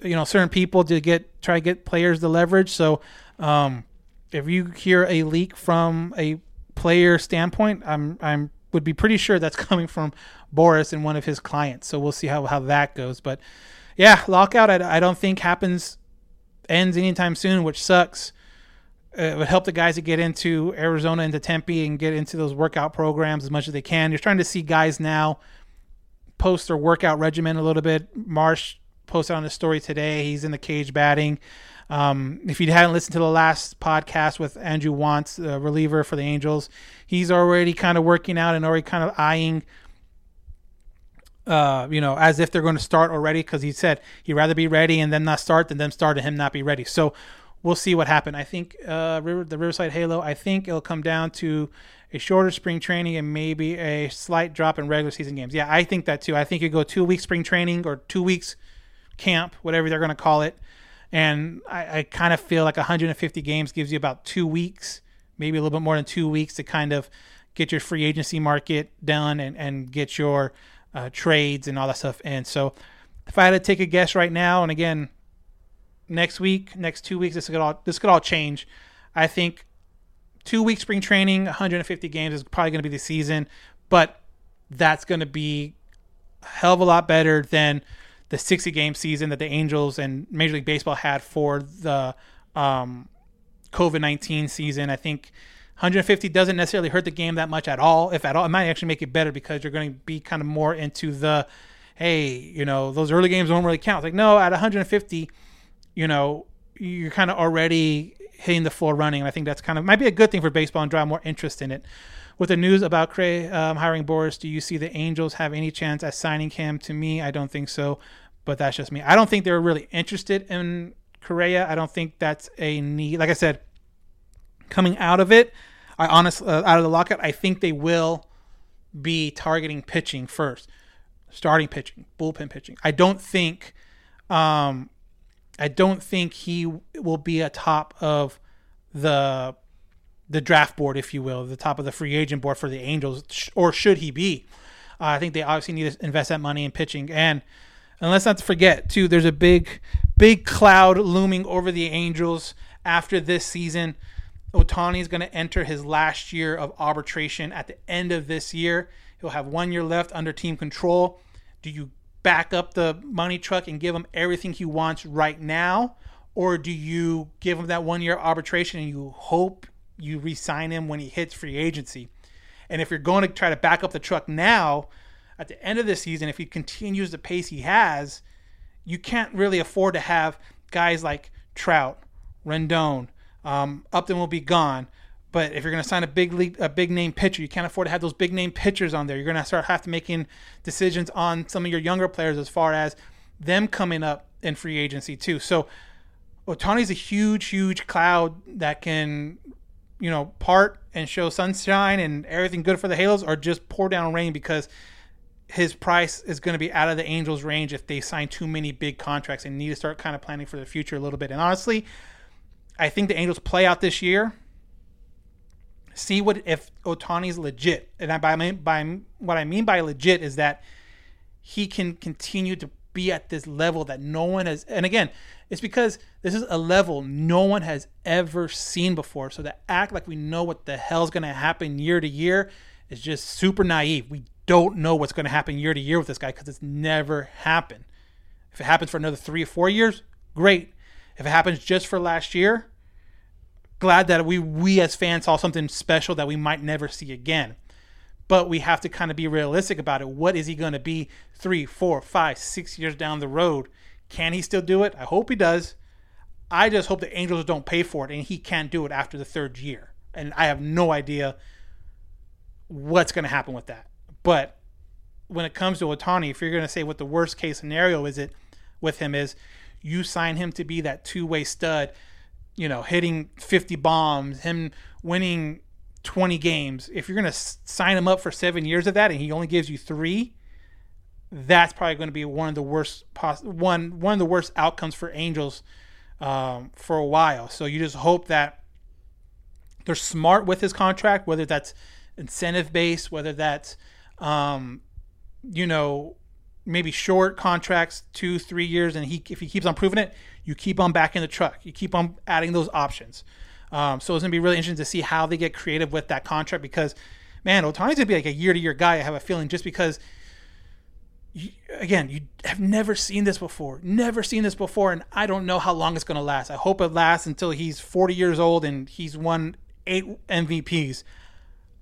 you know, certain people to get try to get players to leverage. So, um, if you hear a leak from a player standpoint, I'm I'm would be pretty sure that's coming from Boras and one of his clients. So we'll see how how that goes. But yeah, lockout I, I don't think happens ends anytime soon, which sucks. Uh, it would help the guys to get into Arizona, into Tempe, and get into those workout programs as much as they can. You're trying to see guys now post their workout regimen a little bit. Marsh posted on his story today. He's in the cage batting. Um, if you hadn't listened to the last podcast with Andrew Wantz, the reliever for the Angels, he's already kind of working out and already kind of eyeing, uh, you know, as if they're going to start already because he said he'd rather be ready and then not start than them start and him not be ready. So we'll see what happens. I think uh, River, the Riverside Halo, I think it'll come down to a shorter spring training and maybe a slight drop in regular season games. Yeah, I think that too. I think you go two weeks spring training or two weeks camp, whatever they're going to call it and I, I kind of feel like 150 games gives you about two weeks, maybe a little bit more than two weeks to kind of get your free agency market done and, and get your uh, trades and all that stuff in. So if I had to take a guess right now, and again, next week, next two weeks, this could all this could all change. I think two weeks spring training, 150 games is probably going to be the season, but that's going to be a hell of a lot better than the 60 game season that the Angels and Major League Baseball had for the um, COVID 19 season. I think 150 doesn't necessarily hurt the game that much at all, if at all. It might actually make it better because you're going to be kind of more into the, hey, you know, those early games don't really count. Like, no, at 150, you know, you're kind of already hitting the floor running. And I think that's kind of might be a good thing for baseball and draw more interest in it. With the news about Cray um, hiring Boras, do you see the Angels have any chance at signing him? To me, I don't think so but that's just me. I don't think they're really interested in Correa. I don't think that's a need. Like I said, coming out of it, I honestly uh, out of the lockout, I think they will be targeting pitching first, starting pitching, bullpen pitching. I don't think, um, I don't think he will be a top of the the draft board, if you will, the top of the free agent board for the Angels, or should he be? Uh, I think they obviously need to invest that money in pitching and and let's not forget, too, there's a big, big cloud looming over the Angels after this season. Ohtani is going to enter his last year of arbitration at the end of this year. He'll have one year left under team control. Do you back up the money truck and give him everything he wants right now? Or do you give him that one year arbitration and you hope you re sign him when he hits free agency? And if you're going to try to back up the truck now, at the end of the season, if he continues the pace he has, you can't really afford to have guys like Trout, Rendon, um, Upton will be gone. But if you're going to sign a big league, a big name pitcher, you can't afford to have those big name pitchers on there. You're going to start have to making decisions on some of your younger players as far as them coming up in free agency too. So Ohtani's a huge, huge cloud that can, you know, part and show sunshine and everything good for the Halos, or just pour down rain because his price is going to be out of the Angels' range if they sign too many big contracts and need to start kind of planning for the future a little bit. And honestly, I think the Angels play out this year. See what if Ohtani's legit, and I, by, by what I mean by legit is that he can continue to be at this level that no one has. And again, it's because this is a level no one has ever seen before. So to act like we know what the hell's going to happen year to year is just super naive. We don't know what's going to happen year to year with this guy because it's never happened. If it happens for another three or four years, great. If it happens just for last year, glad that we we as fans saw something special that we might never see again. But we have to kind of be realistic about it. What is he going to be three, four, five, six years down the road? Can he still do it? I hope he does. I just hope the Angels don't pay for it and he can't do it after the third year. And I have no idea what's going to happen with that. But when it comes to Ohtani, if you're going to say what the worst case scenario is it with him is, you sign him to be that two way stud, you know, hitting 50 bombs, him winning 20 games. If you're going to sign him up for seven years of that and he only gives you three, that's probably going to be one of the worst poss- one one of the worst outcomes for Angels um, for a while. So you just hope that they're smart with his contract, whether that's incentive based, whether that's um, you know maybe short contracts, two three years, and he if he keeps on proving it, you keep on back in the truck. You keep on adding those options. Um, so it's gonna be really interesting to see how they get creative with that contract because, man, Ohtani's gonna be like a year to year guy. I have a feeling just because you, again, you have never seen this before, never seen this before, and I don't know how long it's going to last. I hope it lasts until he's 40 years old and he's won eight MVPs.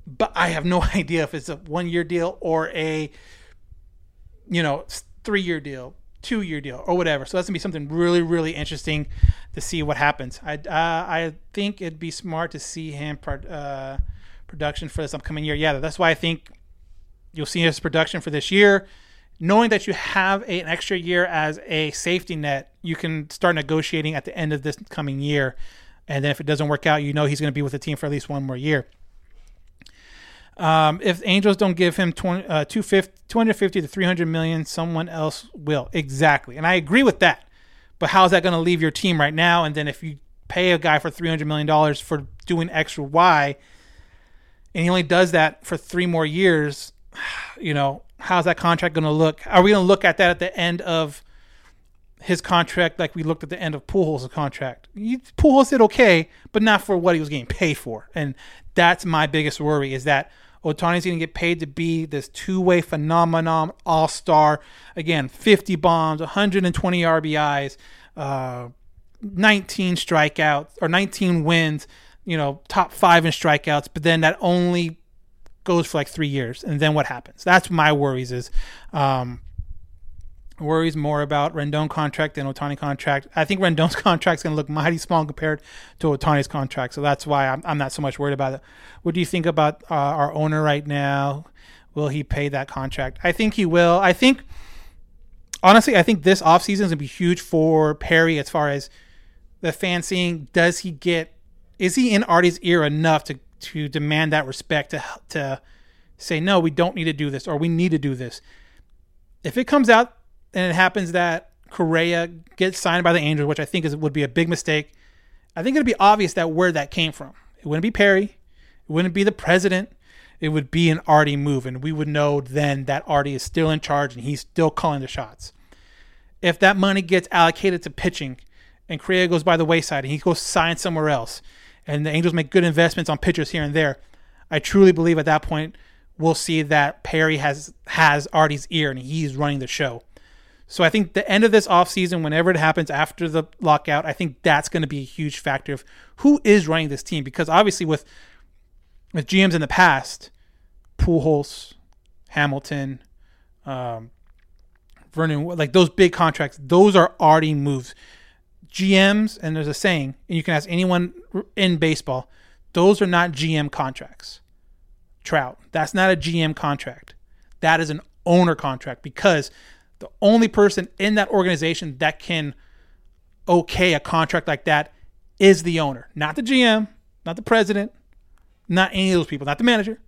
But I have no idea if it's a one year deal or a, you know, three year deal, two year deal, or whatever. So that's gonna be something really, really interesting to see what happens. I uh, I think it'd be smart to see him uh, production for this upcoming year. Yeah, that's why I think you'll see his production for this year knowing that you have a, an extra year as a safety net, you can start negotiating at the end of this coming year. And then if it doesn't work out, you know he's going to be with the team for at least one more year. Um, if Angels don't give him 20, uh, 250 to 300 million, someone else will. Exactly. And I agree with that. But how is that going to leave your team right now? And then if you pay a guy for $300 million for doing extra Y, and he only does that for three more years, you know, how's that contract going to look? Are we going to look at that at the end of his contract like we looked at the end of Pujols' contract? Pujols did okay, but not for what he was getting paid for. And that's my biggest worry is that Ohtani's going to get paid to be this two-way phenomenon, all-star. Again, 50 bombs, 120 RBIs, uh, 19 strikeouts or 19 wins. You know, top five in strikeouts, but then that only goes for like three years, and then what happens? That's my worries. Is um, worries more about Rendon contract than Ohtani contract. I think Rendon's contract is going to look mighty small compared to Ohtani's contract, so that's why I'm, I'm not so much worried about it. What do you think about uh, our owner right now? Will he pay that contract? I think he will. I think honestly, I think this offseason is going to be huge for Perry as far as the fan seeing does he get is he in Arte's ear enough to to demand that respect to to say no, we don't need to do this or we need to do this. If it comes out and it happens that Correa gets signed by the Angels, which I think is would be a big mistake, I think it'd be obvious that where that came from. It wouldn't be Perry, it wouldn't be the president. It would be an Arte move, and we would know then that Arte is still in charge and he's still calling the shots. If that money gets allocated to pitching and Correa goes by the wayside and he goes sign somewhere else, and the Angels make good investments on pitchers here and there, I truly believe at that point we'll see that Perry has has Arte's ear and he's running the show. So I think the end of this offseason, whenever it happens after the lockout, I think that's going to be a huge factor of who is running this team. Because obviously with with GMs in the past, Pujols, Hamilton, um, Vernon, like those big contracts, those are already moves. GMs, and there's a saying, and you can ask anyone in baseball, those are not GM contracts. Trout, that's not a GM contract. That is an owner contract because the only person in that organization that can okay a contract like that is the owner, not the GM, not the president, not any of those people, not the manager.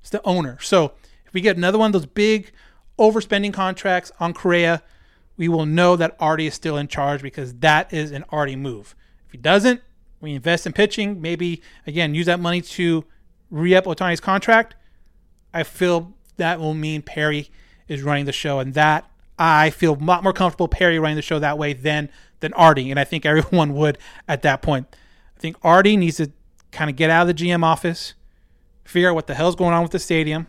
It's the owner. So if we get another one of those big overspending contracts on Correa, we will know that Arte is still in charge because that is an Arte move. If he doesn't, we invest in pitching, maybe again use that money to re-up Ohtani's contract. I feel that will mean Perry is running the show, and that I feel a lot more comfortable Perry running the show that way than than Arte, and I think everyone would at that point. I think Arte needs to kind of get out of the GM office, figure out what the hell's going on with the stadium,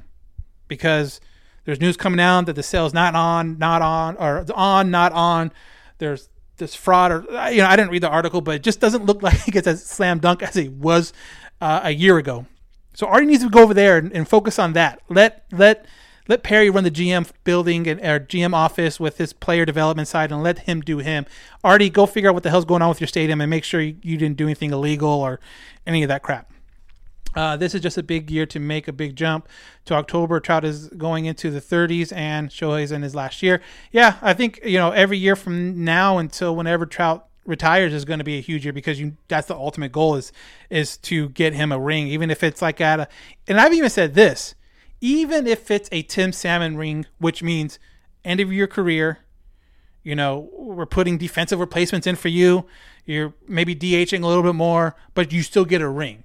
because there's news coming out that the sale's not on, not on, or on, not on. There's this fraud or you know I didn't read the article, but it just doesn't look like it's as slam dunk as it was uh, a year ago. So Arte needs to go over there and, and, focus on that. Let let let Perry run the GM building and or GM office with his player development side, and let him do him. Arte, go figure out what the hell's going on with your stadium and make sure you, didn't do anything illegal or any of that crap. Uh, this is just a big year to make a big jump to October. Trout is going into the 30s, and Shohei's in his last year. Yeah, I think you know every year from now until whenever Trout retires is going to be a huge year because you that's the ultimate goal is is to get him a ring, even if it's like at a. And I've even said this, even if it's a Tim Salmon ring, which means end of your career. You know, we're putting defensive replacements in for you. You're maybe DHing a little bit more, but you still get a ring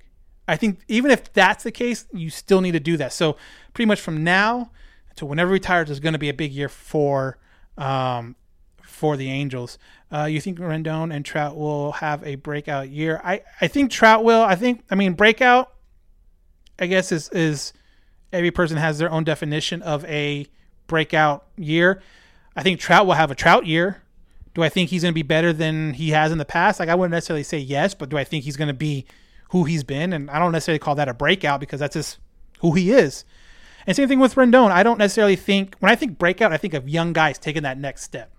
I think even if that's the case, you still need to do that. So pretty much from now to whenever he retires is going to be a big year for um, for the Angels. Uh, you think Rendon and Trout will have a breakout year? I, I think Trout will. I think I mean breakout. I guess is is every person has their own definition of a breakout year. I think Trout will have a Trout year. Do I think he's going to be better than he has in the past? Like I wouldn't necessarily say yes, but do I think he's going to be who he's been, and I don't necessarily call that a breakout because that's just who he is. And same thing with Rendon. I don't necessarily think when I think breakout, I think of young guys taking that next step.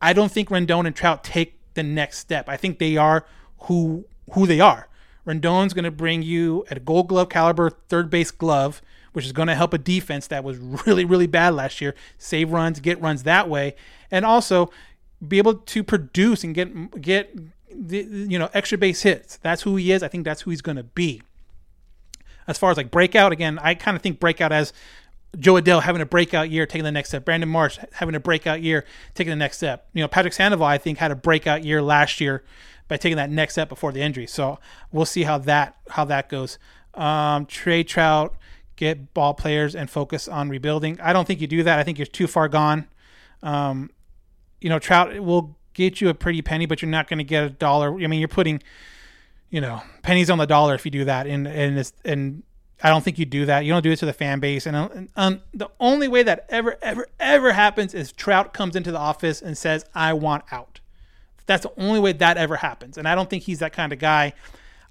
I don't think Rendon and Trout take the next step. I think they are who who they are. Rendon's going to bring you a Gold Glove caliber third base glove, which is going to help a defense that was really really bad last year save runs, get runs that way, and also be able to produce and get get you know, extra base hits. That's who he is. I think that's who he's going to be. As far as like breakout, again, I kind of think breakout as Jo Adell having a breakout year, taking the next step. Brandon Marsh having a breakout year, taking the next step. You know, Patrick Sandoval, I think, had a breakout year last year by taking that next step before the injury. So we'll see how that how that goes. Um, Trey Trout, get ball players and focus on rebuilding. I don't think you do that. I think you're too far gone. Um, you know, Trout will get you a pretty penny, but you're not going to get a dollar. I mean, you're putting, you know, pennies on the dollar if you do that. And and and I don't think you do that. You don't do it to the fan base. And, and um, the only way that ever ever ever happens is Trout comes into the office and says, "I want out." That's the only way that ever happens. And I don't think he's that kind of guy.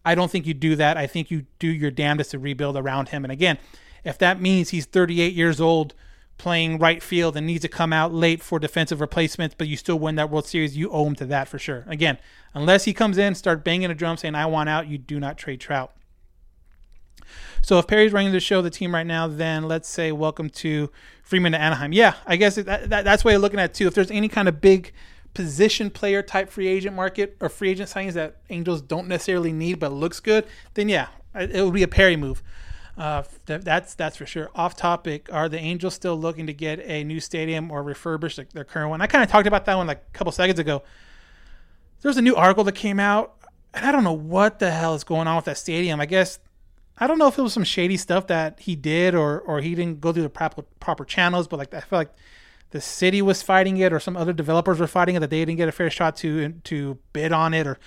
I don't think you do that. I think you do your damnedest to rebuild around him. And again, if that means he's 38 years old playing right field and needs to come out late for defensive replacements, but you still win that World Series, you owe him to that for sure. Again, unless he comes in, start banging a drum saying, I want out, you do not trade Trout. So if Perry's running the show, the team right now, then let's say welcome to Freeman to Anaheim. Yeah, I guess that, that, that's way of looking at it too. If there's any kind of big position player type free agent market or free agent signings that Angels don't necessarily need but looks good, then yeah, it would be a Perry move. Uh, th- that's that's for sure. Off topic, are the Angels still looking to get a new stadium or refurbish the, their current one? I kind of talked about that one like a couple seconds ago. There's a new article that came out, and I don't know what the hell is going on with that stadium. I guess I don't know if it was some shady stuff that he did or or he didn't go through the proper proper channels, but like I feel like the city was fighting it or some other developers were fighting it that they didn't get a fair shot to to bid on it or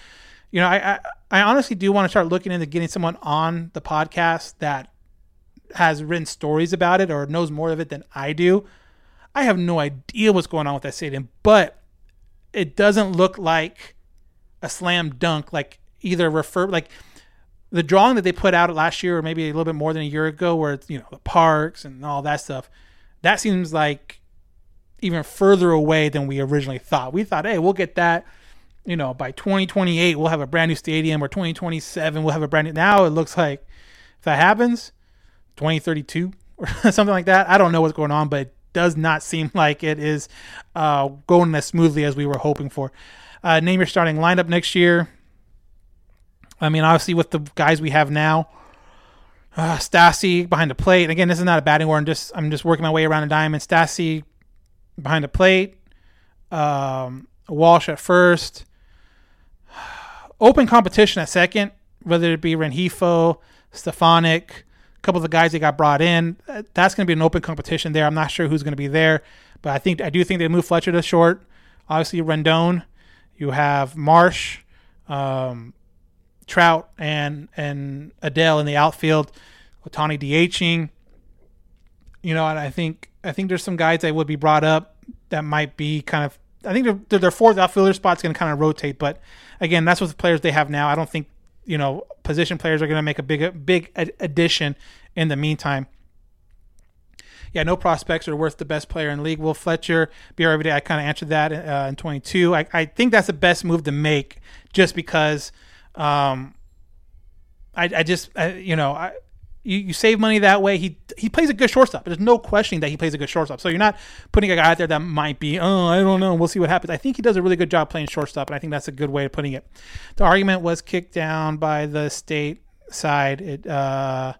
you know I I, I honestly do want to start looking into getting someone on the podcast that has written stories about it or knows more of it than I do. I have no idea what's going on with that stadium, but it doesn't look like a slam dunk, like either refer like the drawing that they put out last year or maybe a little bit more than a year ago where it's you know the parks and all that stuff that seems like even further away than we originally thought we thought hey we'll get that you know by 2028 we'll have a brand new stadium or 2027 we'll have a brand new now it looks like if that happens 2032 or something like that. I don't know what's going on, but it does not seem like it is uh, going as smoothly as we were hoping for. Uh, name your starting lineup next year. I mean, obviously with the guys we have now, uh, Stassi behind the plate. Again, this is not a batting order. I'm just I'm just working my way around a diamond. Stassi behind the plate. Um, Walsh at first. Open competition at second, whether it be Rengifo, Stefanic, couple of the guys they got brought in. That's going to be an open competition there. I'm not sure who's going to be there, but I think I do think they move Fletcher to short. Obviously, Rendon. You have Marsh, um, Trout, and and Adell in the outfield. Ohtani DHing. You know, and I think I think there's some guys that would be brought up that might be kind of I think their, their fourth outfielder spot's going to kind of rotate. But again, that's what the players they have now. I don't think you know position players are going to make a big big addition in the meantime. Yeah, no prospects are worth the best player in league. Will Fletcher be here every day? I kind of answered that uh, in 22. I, I think that's the best move to make, just because. Um, I, I just I, you know I, you, you save money that way. He he plays a good shortstop. There's no questioning that he plays a good shortstop. So you're not putting a guy out there that might be, oh, I don't know. We'll see what happens. I think he does a really good job playing shortstop, and I think that's a good way of putting it. The argument was kicked down by the state side. It uh,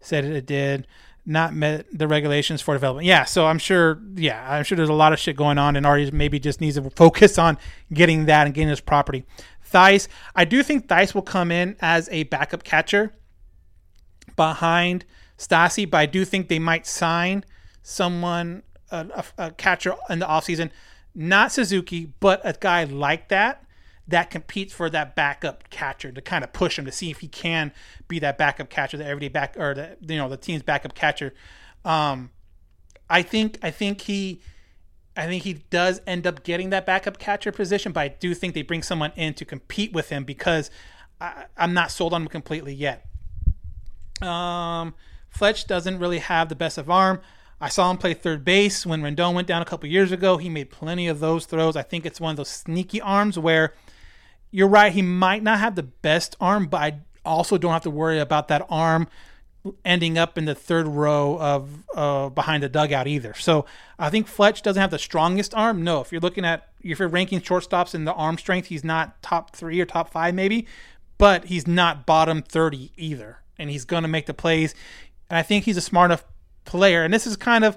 said it, did not met the regulations for development. Yeah, so I'm sure. Yeah, I'm sure there's a lot of shit going on, and Arte maybe just needs to focus on getting that and getting his property. Thaiss, I do think Thaiss will come in as a backup catcher behind Stassi, but I do think they might sign someone, a, a, a catcher in the offseason, not Suzuki, but a guy like that that competes for that backup catcher to kind of push him to see if he can be that backup catcher, the everyday back or the you know the team's backup catcher. Um, I think I think he I think he does end up getting that backup catcher position, but I do think they bring someone in to compete with him because I, am not sold on him completely yet. Um, Fletch doesn't really have the best of arm. I saw him play third base when Rendon went down a couple years ago. He made plenty of those throws. I think it's one of those sneaky arms where you're right. He might not have the best arm, but I also don't have to worry about that arm ending up in the third row of uh, behind the dugout either. So I think Fletch doesn't have the strongest arm. No, if you're looking at if you're ranking shortstops in the arm strength, he's not top three or top five maybe, but he's not bottom thirty either and he's going to make the plays. And I think he's a smart enough player. And this is kind of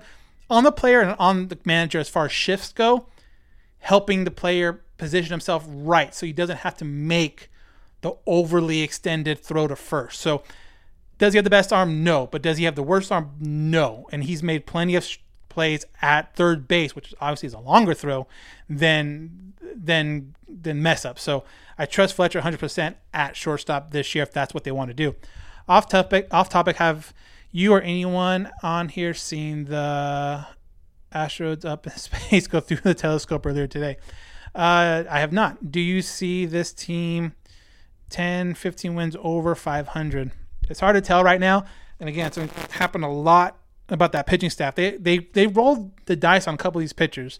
on the player and on the manager as far as shifts go, helping the player position himself right so he doesn't have to make the overly extended throw to first. So, does he have the best arm? No. But does he have the worst arm? No. And he's made plenty of plays at third base, which obviously is a longer throw than than than mess up. So I trust Fletcher 100% at shortstop this year if that's what they want to do off topic off topic have you or anyone on here seen the asteroids up in space go through the telescope earlier today? Uh, i have not. Do you see this team 10 15 wins over 500 it's hard to tell right now. And again it's happened a lot about that pitching staff. They they they rolled the dice on a couple of these pitchers.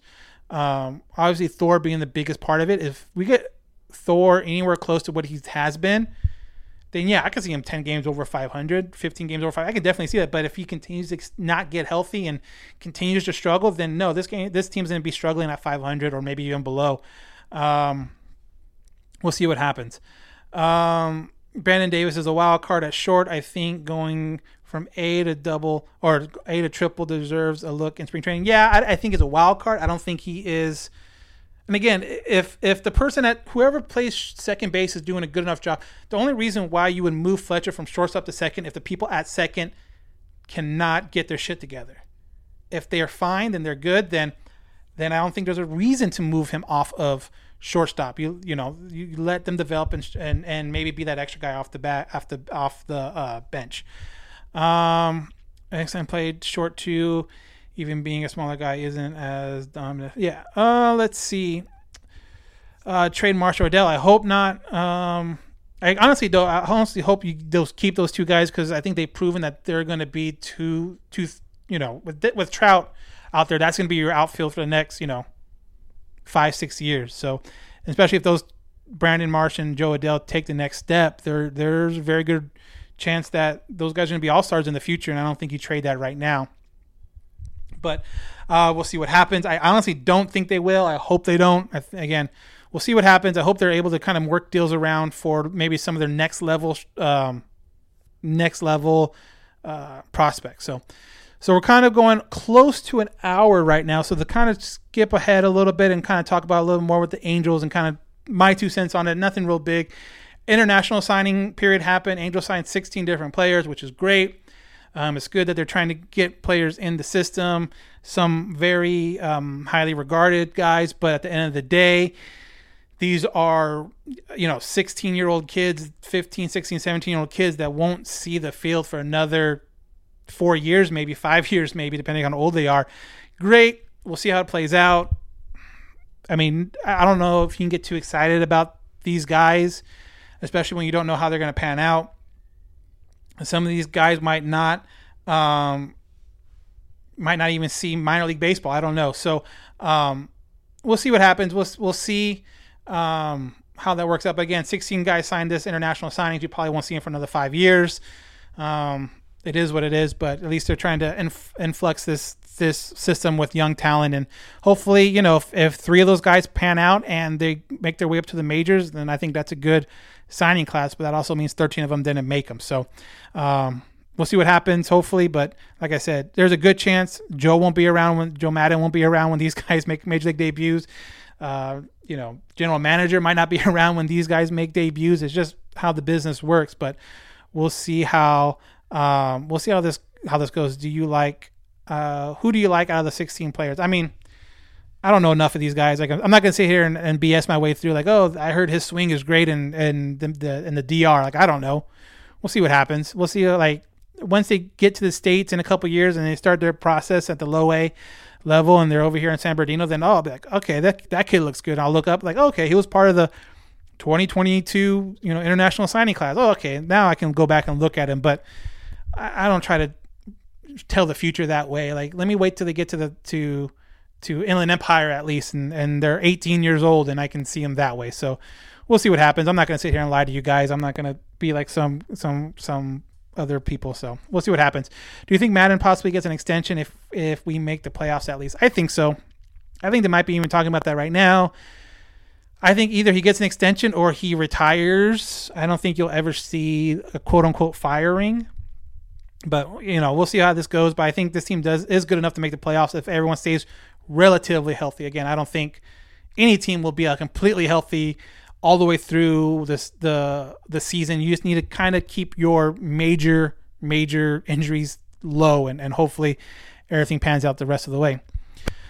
Um, obviously thor being the biggest part of it. If we get thor anywhere close to what he has been then yeah, I could see him 10 games over 500, 15 games over 5. I could definitely see that. But if he continues to not get healthy and continues to struggle, then no, this game, this team's going to be struggling at 500 or maybe even below. Um, we'll see what happens. Um, Brandon Davis is a wild card at short. I think going from A to double or A to triple deserves a look in spring training. Yeah, I, I think it's a wild card. I don't think he is and again, if if the person at whoever plays second base is doing a good enough job, the only reason why you would move Fletcher from shortstop to second if the people at second cannot get their shit together. If they are fine, then they're good. Then then I don't think there's a reason to move him off of shortstop. You you know you let them develop and and, and maybe be that extra guy off the bat off the off the uh, bench. Um, next time played short two even being a smaller guy isn't as dominant. Yeah. Uh, let's see. Uh, trade Marshall Adell. I hope not. Um, I honestly though, I honestly hope you those keep those two guys because I think they've proven that they're going to be two, two. You know, with with Trout out there, that's going to be your outfield for the next, you know, five six years. So, especially if those Brandon Marsh and Jo Adell take the next step, there there's a very good chance that those guys are going to be all stars in the future, and I don't think you trade that right now. But uh, we'll see what happens. I honestly don't think they will. I hope they don't. Th- again, we'll see what happens. I hope they're able to kind of work deals around for maybe some of their next level, um, next level uh, prospects. So, so we're kind of going close to an hour right now. So to kind of skip ahead a little bit and kind of talk about a little more with the Angels and kind of my two cents on it. Nothing real big. International signing period happened. Angels signed 16 different players, which is great. Um, it's good that they're trying to get players in the system, some very um, highly regarded guys, but at the end of the day, these are you know 16 year old kids 15 16 17 year old kids that won't see the field for another four years maybe five years maybe depending on how old they are. Great. We'll see how it plays out. I mean, I don't know if you can get too excited about these guys, especially when you don't know how they're going to pan out. Some of these guys might not, um, might not even see minor league baseball. I don't know. So um, we'll see what happens. We'll we'll see um, how that works out. Again, 16 guys signed this international signings. You probably won't see them for another five years. Um, it is what it is, but at least they're trying to inf- influx this this system with young talent, and hopefully, you know, if, if three of those guys pan out and they make their way up to the majors, then I think that's a good signing class. But that also means 13 of them didn't make them, so um, we'll see what happens. Hopefully, but like I said, there's a good chance Joe won't be around when Joe Maddon won't be around when these guys make major league debuts. Uh, you know, general manager might not be around when these guys make debuts. It's just how the business works, but we'll see how um, we'll see how this how this goes. Do you like uh, who do you like out of the 16 players? I mean, I don't know enough of these guys. Like, I'm not gonna sit here and, and BS my way through. Like, oh, I heard his swing is great and in the, the the DR. Like, I don't know. We'll see what happens. We'll see. Like, once they get to the states in a couple years and they start their process at the low A level and they're over here in San Bernardino, then oh, I'll be like, okay, that that kid looks good. I'll look up like, okay, he was part of the 2022, you know, international signing class. Oh, okay, now I can go back and look at him. But I, I don't try to tell the future that way. Like, let me wait till they get to the to to Inland Empire at least, and and they're 18 years old, and I can see them that way. So we'll see what happens. I'm not going to sit here and lie to you guys. I'm not going to be like some some some other people. So we'll see what happens. Do you think Maddon possibly gets an extension if if we make the playoffs at least? I think so. I think they might be even talking about that right now. I think either he gets an extension or he retires. I don't think you'll ever see a quote unquote firing. But you know, we'll see how this goes. But I think this team does is good enough to make the playoffs if everyone stays relatively healthy. Again, I don't think any team will be a completely healthy all the way through this the the season. You just need to kind of keep your major major injuries low, and and hopefully everything pans out the rest of the way.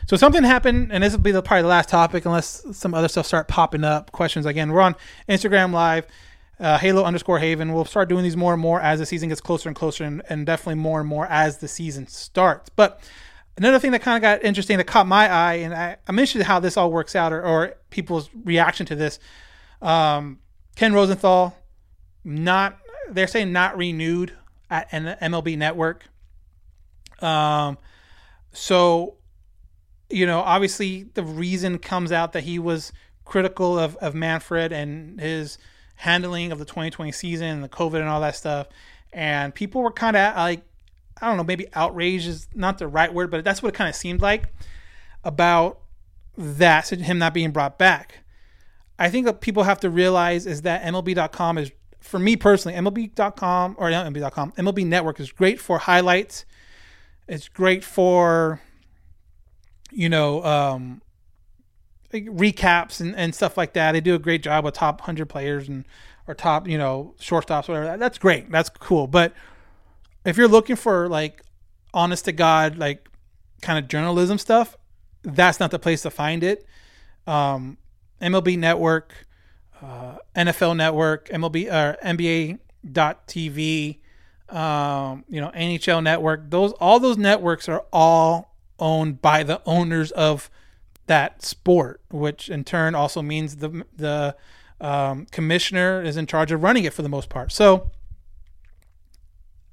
So something happened, and this will be the, probably the last topic, unless some other stuff start popping up. Questions again. We're on Instagram Live, uh, Halo underscore Haven. We'll start doing these more and more as the season gets closer and closer, and, and definitely more and more as the season starts. But another thing that kind of got interesting that caught my eye, and I, I'm interested how this all works out or, or people's reaction to this. Um, Ken Rosenthal, not they're saying not renewed at an MLB Network. Um, so you know, obviously the reason comes out that he was critical of, of Manfred and his handling of the 2020 season and the COVID and all that stuff. And people were kind of like, I don't know, maybe outrage is not the right word, but that's what it kind of seemed like about that, so him not being brought back. I think what people have to realize is that MLB.com is, for me personally, MLB.com or not MLB.com, MLB Network is great for highlights. It's great for you know, um, like recaps and, and stuff like that. They do a great job with top 100 players and or top, you know, shortstops, whatever. That's great. That's cool. But if you're looking for like honest to God, like kind of journalism stuff, that's not the place to find it. Um, MLB Network, uh, NFL Network, MLB or uh, NBA.TV, um, you know, NHL Network. Those all those networks are all owned by the owners of that sport, which in turn also means the the um, commissioner is in charge of running it for the most part. So,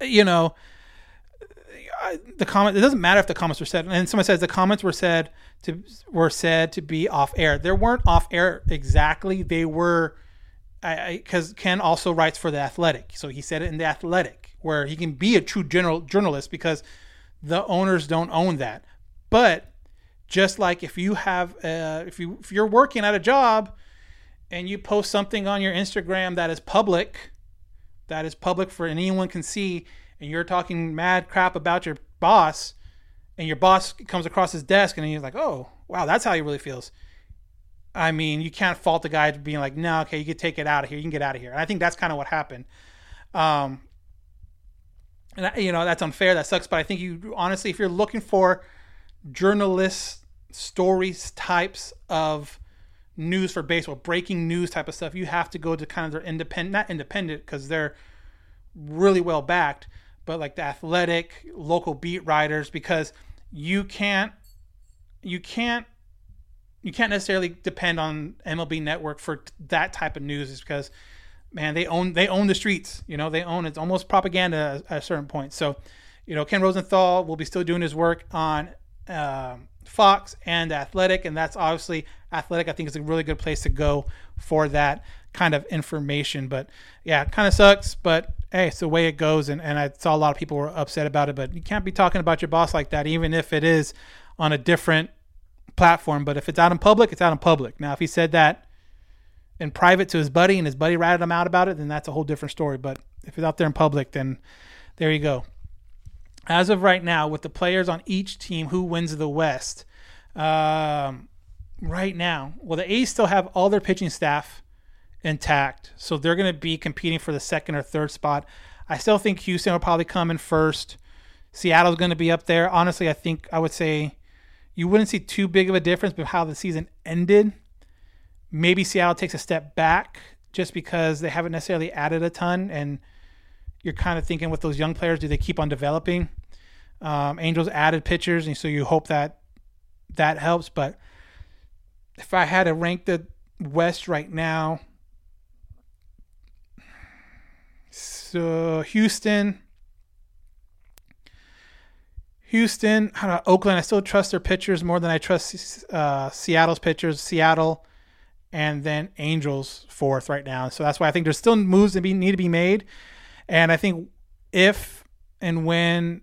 you know, the comment it doesn't matter if the comments were said, and someone says the comments were said to were said to be off air. There weren't off air exactly. They were because Ken also writes for the Athletic, so he said it in the Athletic, where he can be a true general journalist because the owners don't own that. But just like if you have, uh, if you if you're working at a job and you post something on your Instagram that is public, that is public for anyone can see, and you're talking mad crap about your boss, and your boss comes across his desk and he's like, "Oh, wow, that's how he really feels." I mean, you can't fault the guy being like, "No, okay, you can take it out of here. You can get out of here." And I think that's kind of what happened. Um, and you know that's unfair. That sucks. But I think you honestly, if you're looking for journalist stories types of news for baseball, breaking news type of stuff, you have to go to kind of their independent, not independent because they're really well backed, but like the athletic local beat writers because you can't, you can't you can't necessarily depend on MLB Network for that type of news, is because man, they own they own the streets. You know, they own it's almost propaganda at a certain point. So, you know, Ken Rosenthal will be still doing his work on um, Fox and Athletic, and that's obviously Athletic. I think is a really good place to go for that kind of information. But yeah, it kind of sucks, but hey, it's the way it goes. And, and I saw a lot of people were upset about it, but you can't be talking about your boss like that, even if it is on a different platform. But if it's out in public, it's out in public. Now, if he said that in private to his buddy and his buddy ratted him out about it, then that's a whole different story. But if it's out there in public, then there you go. As of right now, with the players on each team, who wins the West? Um, right now, well, the A's still have all their pitching staff intact, so they're going to be competing for the second or third spot. I still think Houston will probably come in first. Seattle's going to be up there. Honestly, I think I would say you wouldn't see too big of a difference with how the season ended maybe Seattle takes a step back just because they haven't necessarily added a ton, and you're kind of thinking with those young players, do they keep on developing? Um, Angels added pitchers, and so you hope that that helps. But if I had to rank the West right now, so Houston. Houston, Oakland. I still trust their pitchers more than I trust uh, Seattle's pitchers. Seattle, and then Angels fourth right now. So that's why I think there's still moves that be, need to be made. And I think if and when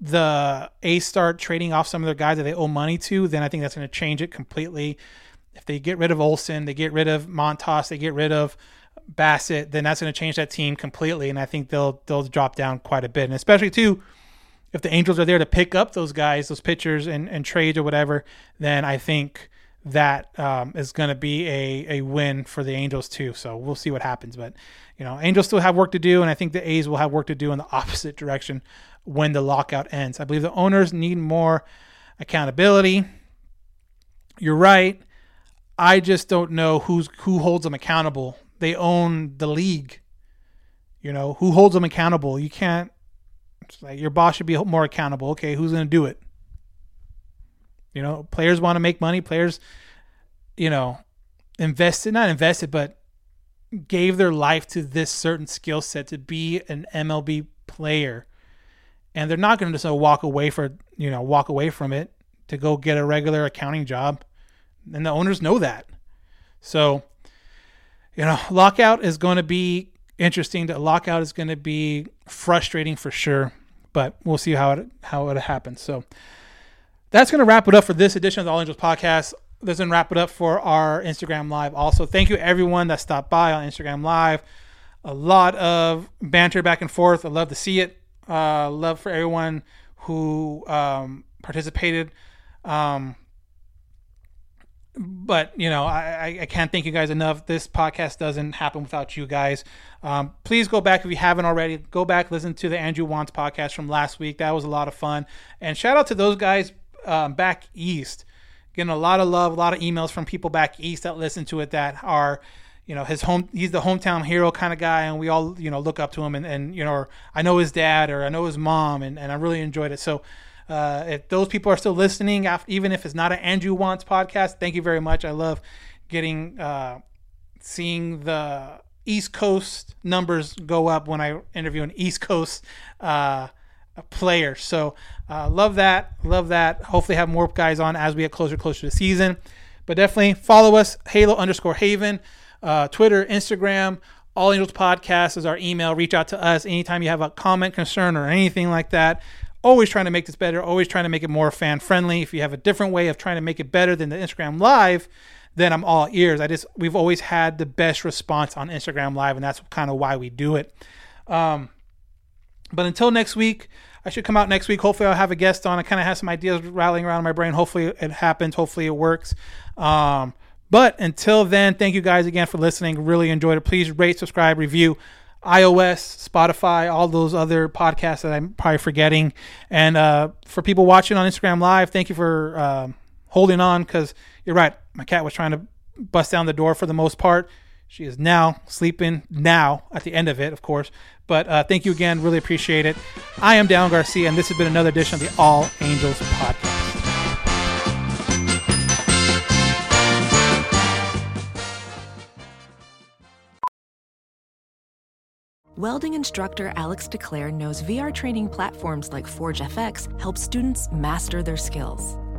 the A's start trading off some of their guys that they owe money to, then I think that's going to change it completely. If they get rid of Olson, they get rid of Montas, they get rid of Bassitt, then that's going to change that team completely. And I think they'll they'll drop down quite a bit. And especially too, if the Angels are there to pick up those guys, those pitchers and, and trades or whatever, then I think that um, is going to be a, a win for the Angels too. So we'll see what happens. But you know, Angels still have work to do, and I think the A's will have work to do in the opposite direction when the lockout ends. I believe the owners need more accountability. You're right. I just don't know who's who holds them accountable. They own the league. You know who holds them accountable. You can't. like your boss should be more accountable. Okay, who's going to do it? You know, players want to make money. Players, you know, invested, not invested, but gave their life to this certain skill set to be an MLB player. And they're not going to just uh, walk away for, you know, walk away from it to go get a regular accounting job. And the owners know that. So, you know, lockout is going to be interesting. The lockout is going to be frustrating for sure, but we'll see how it how it happens. So, that's going to wrap it up for this edition of the All Angels podcast. That's going to wrap it up for our Instagram Live. Also, thank you everyone that stopped by on Instagram Live. A lot of banter back and forth. I love to see it. Uh, love for everyone who um, participated. Um, but you know, I, I can't thank you guys enough. This podcast doesn't happen without you guys. Um, please go back if you haven't already. Go back listen to the Andrew Wantz podcast from last week. That was a lot of fun. And shout out to those guys um, back east, getting a lot of love, a lot of emails from people back east that listen to it that are, you know, his home. He's the hometown hero kind of guy, and we all, you know, look up to him. And, and you know, I know his dad or I know his mom, and, and I really enjoyed it. So. Uh, if those people are still listening, even if it's not an Andrew Wantz podcast, thank you very much. I love getting uh, seeing the East Coast numbers go up when I interview an East Coast uh, player. So uh, love that. Love that. Hopefully have more guys on as we get closer closer to the season. But definitely follow us, Halo underscore Haven, uh, Twitter, Instagram, All Angels Podcast is our email. Reach out to us anytime you have a comment, concern, or anything like that. Always trying to make this better. Always trying to make it more fan friendly. If you have a different way of trying to make it better than the Instagram Live, then I'm all ears. I just we've always had the best response on Instagram Live, and that's kind of why we do it. Um, but until next week, I should come out next week. Hopefully, I'll have a guest on. I kind of have some ideas rattling around in my brain. Hopefully, it happens. Hopefully, it works. Um, but until then, thank you guys again for listening. Really enjoyed it. Please rate, subscribe, review iOS, Spotify, all those other podcasts that I'm probably forgetting. And uh, for people watching on Instagram Live, thank you for uh, holding on because you're right. My cat was trying to bust down the door for the most part. She is now sleeping now at the end of it, of course. But uh, thank you again. Really appreciate it. I am Daniel Garcia, and this has been another edition of the All Angels Podcast. Welding instructor Alex DeClaire knows VR training platforms like Forge FX help students master their skills.